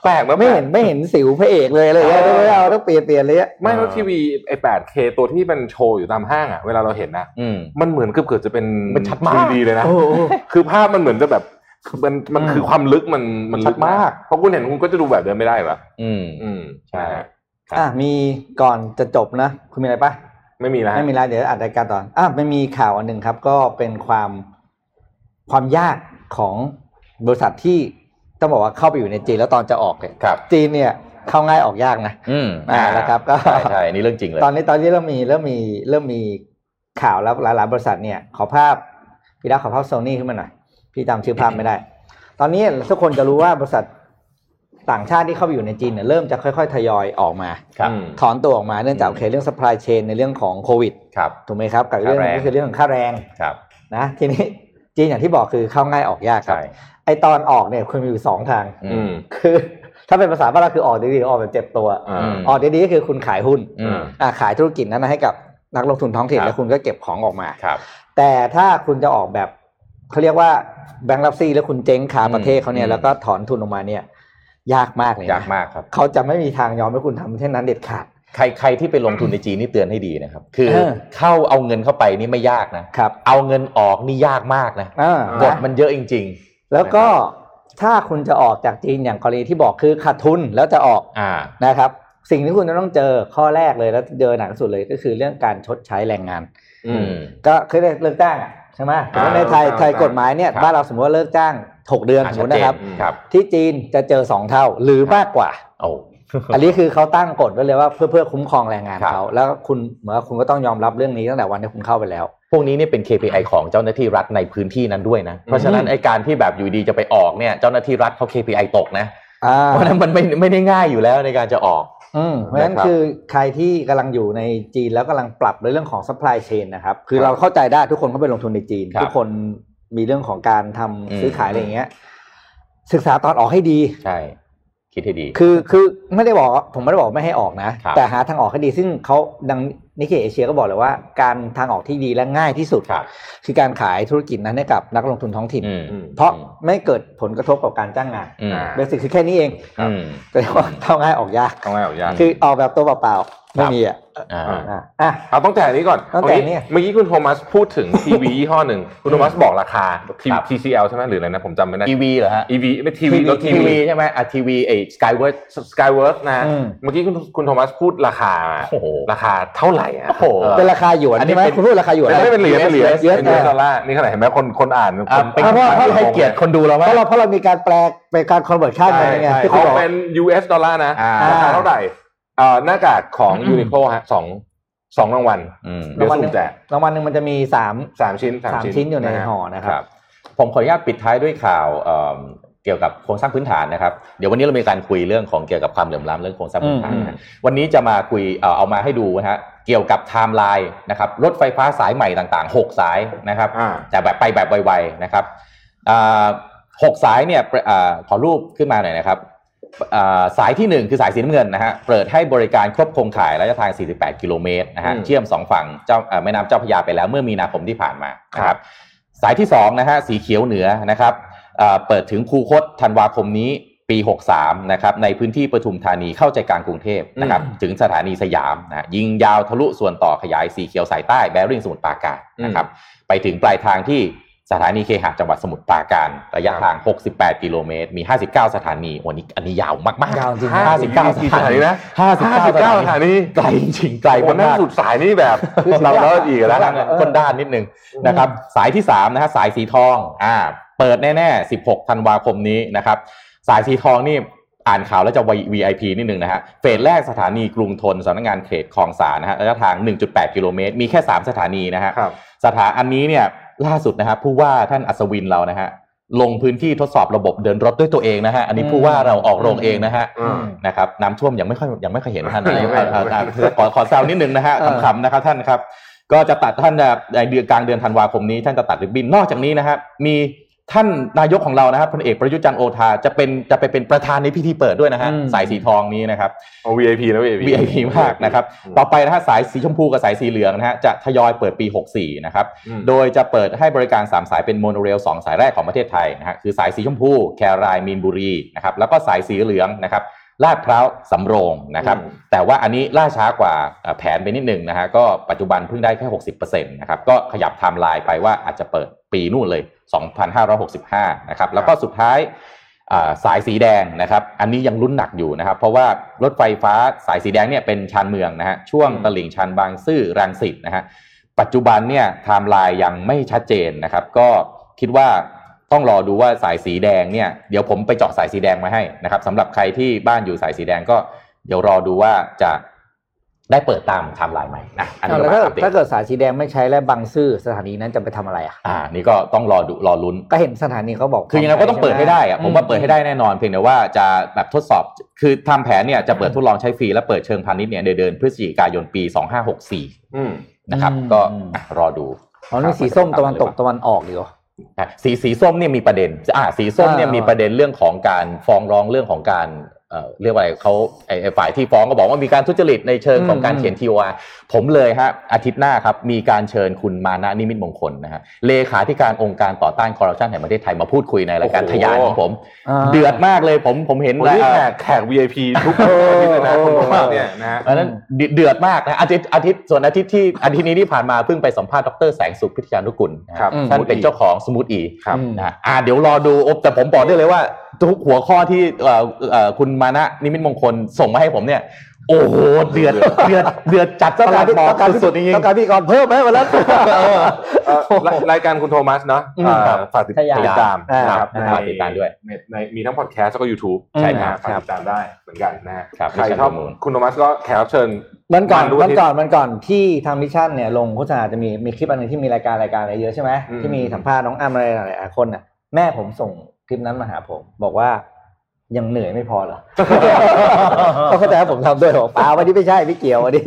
แปลกนะไม่เห็นไม่เห็นสิวพระเอกเลยอะไรอย่างเงี้ยไม่เอาต้องเปลี่ยนเปลี่ยนเลยอะไม่แล้วทีวีไอ 8K ตัวที่มันโชว์อยู่ตามห้างอะเวลาเราเห็นนะอืมมันเหมือนเกือบเกือบจะเป็นมันชัดมาก 3D เลยนะโอ้โหคือภาพมันเหมือนจะแบบ มันมันคือความลึกมันมันลึกชัดมาก เพราะคุณเห็นคุณก็จะดูแบบเดินไม่ได้ปะอืมอืมใช่นะฮะครับอะมีก่อนจะจบนะ คุณมีอะไรปะไม่มีแล้วฮะไม่มีแล้วเดี๋ยวอัดรายการต่ออะไม่มีข่าวอันหนึ่งครับ ก็เป็นความความยากของบริษัทที่ต้องบอกว่าเข้าไปอยู่ในจีนแล้วตอนจะออกเนี่ยครับจีนเนี่ยเข้าง่ายออกยากนะอืมอ่านะครับ ก็ใช่ใช่อันนี่เรื่องจริงเลย ตอนนี้ตอนนี้เริ่มมีเริ่มมีเริ่มมีข่าวแล้วหลายๆบริษัทเนี่ย ขอภาพพี่รักขอภาพโซนี่ขึ้นมาหน่อย พี่จำชื่อภาพไม่ได้ ตอนนี้ทุกคนจะรู้ว่าบริษัทต่างชาติที่เข้าไปอยู่ในจีนเนี่ยเริ่มจะค่อยๆ ทยอยออกมาครับอืมถอนตัวออกมาเนื่องจากโอเคเรื่อง supply chain ในเรื่องของโควิดครับถูกไหมครับกับอีกเรื่องหนึงค่าแรงก็คือเรื่องของค่าแรงครับนะทีนี้จีนอย่างที่บอกคือเข้าง่ายออกยากครับใช่ไอตอนออกเนี่ยคุณมีอยู่สองทางอืมคือ ถ้าเป็นภาษาบ้านเราคือออกดีๆออกแบบเจ็บตัวอ่าอืมออกดีๆก็คือคุณขายหุ้นอืมอ่าขายธุรกิจนั้นนะให้กับนักลงทุนท้องถิ่นครับแล้วคุณก็เก็บของออกมาครับแต่ถ้าคุณจะออกแบบ เขาเรียกว่าแบงก์รับซีแล้วคุณเจ๊งคาประเทศเขาเนี่อืยมแล้วก็ถอนทุนออกมาเนี่ย ยากมากเลยนะยากมากครับเขาจะไม่มีทางยอมให้คุณทำเช่นนั้นเด็ดขาดใครใครที่ไปลงทุนในจีนนี่เตือนให้ดีนะครับ คือเออเข้าเอาเงินเข้าไปนี่ไม่ยากนะครับ เอาเงินออกนี่ยากมากนะอ่ากฎมันเยอะจริงแล้วก็ถ้าคุณจะออกจากจีนอย่างกรณีที่บอกคือขาดทุนแล้วจะออกๆอ่านะครับ สิ่งที่คุณจะต้องเจอข้อแรกเลยแล้วเจอหนักที่สุดเลยก็คือเรื่องการชดใช้แรงงานอืมก็เคยได้เลิกจ้างอะใช่ไหมแต่ว่าในไทยอ่าไทยกฎหมายเนี่ยครับบ้านเราสมมติว่าเลิกจ้างหกเดือนอ่าสมมตินะครับชัดเจนครับ ที่จีนจะเจอสองเท่าหรือมากกว่าโอ้อันนี้คือเขาตั้งกฎไว้เลยว่าเพื่อเพื่อคุ้มครองแรงงานครับเขาแล้วคุณเหมือนว่าคุณก็ต้องยอมรับเรื่องนี้ตั้งแต่วันที่คุณเข้าไปแล้ว พวกนี้เนี่ยเป็น KPI ของเจ้าหน้าที่รัฐในพื้นที่นั้นด้วยนะ เพราะฉะนั้นไอการที่แบบอยู่ดีจะไปออกเนี่ยเจ้าหน้าที่รัฐเขา KPI ตกนะอ่าเพราะฉะนั้นมันไม่ไม่ได้ง่ายอยู่แล้วในการจะออกอืม เพราะฉะนั้นนะครับคือใครที่กำลังอยู่ในจีนแล้วกำลังปรับในเรื่องของ supply chain นะครับ คือครับเราเข้าใจได้ทุกคนเขาไปลงทุนในจีนครับทุกคนมีเรื่องของการทำอืมซื้อขายอะไรอย่างเงี้ย ศึกษาตอนออกให้ดี ใช่ คิดให้ดี คือคือไม่ได้บอกว่าผมไม่ได้บอกไม่ให้ออกนะครับแต่หาทางออกให้ดีซึ่งเขาดัง Nikkei Asia ก็บอกเลยว่า การทางออกที่ดีและง่ายที่สุดครับคือการขายธุรกิจนั้นให้กับนักลงทุนท้องถิ่นอืมอืมเพราะไม่เกิดผลกระทบกับการจ้างงานอืม basic คือแค่นี้เองอืมแต่ว่าเข้าง่ายออกยากต้องให้ออกยากคือออกแบบตัวเปล่าๆ ไม่มีอะอ่าอะอะเอาตั้งแต่อันนี้ก่อนตั้งแต่เมื่อกี้เนี่ยเมื่อกี้คุณโทมัสพูดถึงทีวียี่ห้อหนึ่งคุณโทมัสบอกราคาครับ TCL ใช่ไหมหรืออะไรนะผมจำไม่ได้ทีวีเหรอฮะ EV ไม่ทีวี TV รถทีทีวีวีใช่ไหมอะทีวีไอ้สกายเวิร์ Skyworth นะอืมเมื่อกี้คุณคุณโทมัสพูดราคาโอ้โหราคาเท่าไหร่อะโอ้โหเออเป็นราคาหยวนอันนี้ใช่ไหมเป็นคุณพูดราคาหยวนไม่ได้เป็นเหรียญเป็นเหรียญเยอะเป็น US ดอลลาร์นี่ขนาดเห็นไหมคนคนอ่านอะคนเป็นเพราะว่าเพราะให้เกียรติคนดูเราเพไหมราะเราเพราะเรามีการแปลเป็นการคอนเวิร์ตค่าเงินใช่ไงใช่ที่คุณเอาบอกเป็น US ดอลลาร์นะอ่าราคาเท่าไหร่เอ่อ หน้ากากของยูนิโคลฮะสองสองรางวัลอืมเดี๋ยวสุ่มแจกรางวัลหนึ่งมันจะมีสามสามชิ้นสามชิ้นอยู่ในะฮะห่อนะคครับรับ ผมขออนุญาตปิดท้ายด้วยข่าวเอิ่มเกี่ยวกับโครงสร้างพื้นฐานนะครับ เดี๋ยววันนี้เรามีการคุยเรื่องของเกี่ยวกับความเหลื่อมล้ำเรื่องโครงสร้างพื้นฐานอืมนะฮะวันนี้จะมาคุยเอ่อเอามาให้ดูนะฮะเกี่ยวกับไทม์ไลน์นะครับรถไฟฟ้าสายใหม่ต่างๆ 6 สายนะครับอ่าแต่แบบไปแบบไวๆนะครับอ่าหกสายเนี่ยอ่าขอรูปขึ้นมาหน่อยนะครับอ่า สายที่ 1 คือสายสีน้ำเงินนะฮะเปิดให้บริการครบโครงข่ายระยะทาง 48 กิโลเมตรนะฮะอืมเชื่อม 2 ฝั่งเจ้าอ่าแม่น้ำเจ้าพระยาไปแล้วเมื่อมีนาคมที่ผ่านมานะคครัรับบสายที่2นะฮะสีเขียวเหนือนะครับอ่าเปิดถึงคูคตธันวาคมนี้ปี 63 นะครับ ในพื้นที่ปทุมธานีเข้าใจกลางกรุงเทพนะครับ ถึงสถานีสยามนะฮะยิงยาวทะลุส่วนต่อขยายสีเขียวสายใต้แบริ่งสมุทรปราการนะครับ ไปถึงปลายทางที่ สถานีเคหะจังหวัดสมุทรปราการระยะทาง 68 กิโลเมตร มี 59 สถานีวันนี้อันนี้ยาวมากๆยาวจริงห้าสิบเก้า59 สถานีนะ59 59 สถานีไกลจริงๆไกลไอ้คนนั่งมากๆสุดสายนี่แบบเราแล้วอีกแล้วด้านคนด้านนิดนึงนะครับ สายที่3นะฮะสายสีทองอ่าเปิดแน่ๆ 16 ธันวาคมนี้นะครับ สายสีทองนี่อ่านข่าวแล้วจะ VIP นิดนึงนะฮะ เฟสแรกสถานีกรุงทนสำนักงานเขตคลองสานนะฮะระยะทาง 1.8 กิโลเมตร มีแค่ 3 สถานีนะฮะครับสถานอันนี้เนี่ย ล่าสุดนะครับผู้ว่าท่านอัศวินเรานะฮะลงพื้นที่ทดสอบระบบเดินรถด้วยตัวเองนะฮะอันนี้ผู้ว่าเราออกโรงเองนะฮะอืมนะครับน้ำท่วมยังไม่ค่อยยังไม่ค่อยเห็นท่านไม่นะไม่อ่าไม่อ่าขอขอแซวนิดนึงนะฮะเออขำๆนะครับท่านครับ ก็จะตัดท่านจะในเดือนกลางเดือนธันวาคมนี้ท่านจะตัดริบบิ้นนอกจากนี้นะครับมี ท่านนายกของเรานะครับพลเอกประยุทธ์จันทร์โอชาจะเป็นจะไปเป็นประธานในพิธีเปิดด้วยนะฮะอืมสายสีทองนี้นะครับเอา VIP นะ VIP VIP มากนะครับต่อไปนะฮะสายสีชมพูกับสายสีเหลืองนะฮะจะทยอยเปิดปี 64 นะครับอืมโดยจะเปิดให้บริการ 3 สายเป็นโมโนเรล 2 สายแรกของประเทศไทยนะฮะคือสายสีชมพูแครายมีนบุรีนะครับแล้วก็สายสีเหลืองนะครับ ลาดพร้าวสำโรงนะครับอืมแต่ว่าอันนี้ล่าช้ากว่าเอ่อแผนไปนิดหนึ่งนะฮะก็ปัจจุบันเพิ่งได้แค่ 60%นะครับก็ขยับไทม์ไลน์ไปว่าอาจจะเปิดปีนู่นเลย 2565 นะครับ แล้วก็สุดท้ายอ่าสายสีแดงนะครับ อันนี้ยังลุ้นหนักอยู่นะครับ เพราะว่ารถไฟฟ้าสายสีแดงเนี่ยเป็นชานเมืองนะฮะช่วงอืมตลิ่งชันบางซื่อรังสิตนะฮะปัจจุบันเนี่ยไทม์ไลน์ยังไม่ชัดเจนนะครับ ก็คิดว่า ต้องรอดูว่าสายสีแดงเนี่ยเดี๋ยวผมไปเจาะสายสีแดงมาให้นะครับสำหรับใครที่บ้านอยู่สายสีแดงก็เดี๋ยวรอดูว่าจะได้เปิดตามไทม์ไลน์ใหม่นะอันนี้แล้วก็ถ้ามาอัปเดตถ้าเกิดสายสีแดงไม่ใช้และบางซื่อสถานีนั้นจะไปทำอะไรอะอ่า นี่ก็ต้องรอดูรอลุ้นก็เห็นสถานีเขาบอก คือยังไงก็ต้องเปิดให้ได้อะอืผมว่าเปิดให้ได้แน่นอนเพียงแต่ว่าจะแบบทดสอบ คือทำแผนเนี่ยจะเปิดทดลองใช้ฟรีและเปิดเชิงพาณิชย์เนี่ยในเดือนพฤศจิกายนปี2564อืมนะครับ ก็อะรอดูอ๋อนี่สีส้มตะวันตกตะวันออกดีกว่าอะ สีสีส้มเนี่ยมีประเด็นอ่าสีส้มเนี่ยอ่ามีมีประเด็นเรื่องของการฟ้องร้องเรื่องของการ เอ่อเรียกว่าอะไรเขาไอ้ไอ้ฝ่ายที่ฟ้องก็บอกว่ามีการทุจริตในเชิงของการเขียน TOR ผมเลยฮะอาทิตย์หน้าครับมีการเชิญคุณมานะนิมิตมงคลนะฮะเลขาธิการองค์การต่อต้านคอร์รัปชันแห่งประเทศไทยมาพูดคุยในรายการโอ้โหทะยานของผมอ่าเดือดมากเลยผมผมเห็นโอ้นี่เอ่แขอกแขก VIP ทุกอาทิตย์เลยนะคุณโทมัสเนี่ยนะฮะอันนั้นเดือดเดือดมากนะอาทิตย์อาทิตย์ส่วนอาทิตย์ที่อาทิตย์นี้ที่ผ่านมาเพิ่งไปสัมภาษณ์ดรแสงสุขพิทยานุกุลนะฮะครับท่านเป็นเจ้าของ Smooth E ครับอืมนะฮะอ่าเดี๋ยวรอดูอบแต่ผมบอกได้เลยว่าทุกหัวข้อที่เอ่อเอ่อคุณมานะนิมิตมงคลส่งมาให้ผมเนี่ยโอ้โหเดือดเดือดเดือดจัดต้องการประหลัดบอกต้องการสุดๆจริงต้องการพี่กรเพิ่มไหมวันละเอ่อรายรายการคุณโทมัสเนาะอืมอ่าครับฝากติดทะยานติดตามอ่านะครับนะในฝากติดตามด้วยในในมีทั้งพอดแคสต์แล้วก็ YouTube ใช่นะครัฮะบฝากติดตามได้เหมือนกันนะฮะครับใครชอบ Mission to the Moon คุณโทมัสก็แขกรับเชิญมันก่อนดูมันที่ก่อนมันก่อนที่ทางมิชชั่นเนี่ยลงโฆษณาจะมีมีคลิปอันหนึงที่มีรายการรายการอะไรเยอะใช่ไหมอืมที่มีสัมภาษณ์น้องอ้ำอะไรหลายๆคนน่ะแม่ผมส่ง คลิปนั้นมาหาผม บอกว่ายังเหนื่อยไม่พอเหรอก็เข้าใจว่าผมทำด้วยบอกเปล่าวันนี้ไม่ใช่ไม่เกี่ยววันนี้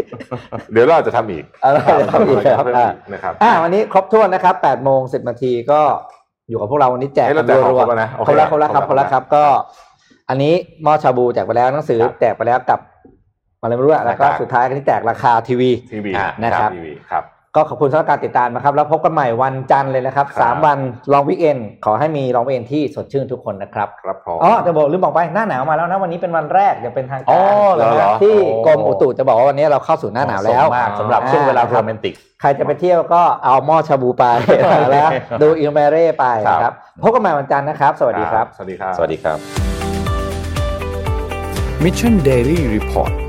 เดี๋ยวเราจะทำอีกอะไรจะทำอีกครับเพิ่มอ่าอีกนะครับอ่าวันนี้ครบถ้วนนะครับ8โมง10นาทีก็อยู่กับพวกเราวันนี้แจกเอ้ยกัเรานแจกของรัวครบแล้วนะโอๆเคคนละคนละครับคครบนแล้ละวครับก็ อันนี้หม้อชาบูแจกไปแล้วหนังสือครับแจกไปแล้วกับอะไรไม่รู้อะแล้วก็รายการสุดท้ายก็ที่แจกราคาทีวีทีวีอ่านะครับทีวีครับ ก็ขอบคุณสำหรับการติดตามนะครับ แล้วพบกันใหม่วันจันทร์เลยนะครับครับสามวันลองวิกเอนขอให้มีลองวิกเอนที่สดชื่นทุกคนนะครับครับผมอ๋อจะบอกลืมบอกไปหน้าหนาวมาแล้วนะวันนี้เป็นวันแรกจะเป็นทางอ๋กาอรเหรอที่โอ้กรมอุตุจะบอกว่าวันนี้เราเข้าสู่หน้าหนาวแล้วเหมะสมมากสำหรับช่วงเวลาโรแมนติก ใครจะไปเที่ยวก็เอาหม้อชาบูไปแล้วดูอิลเมเร่ไปนะครับพบกันใหม่วันจันทร์นะครับ สวัสดีครับ สวัสดีครับสวัสดีครับ Mission Daily Report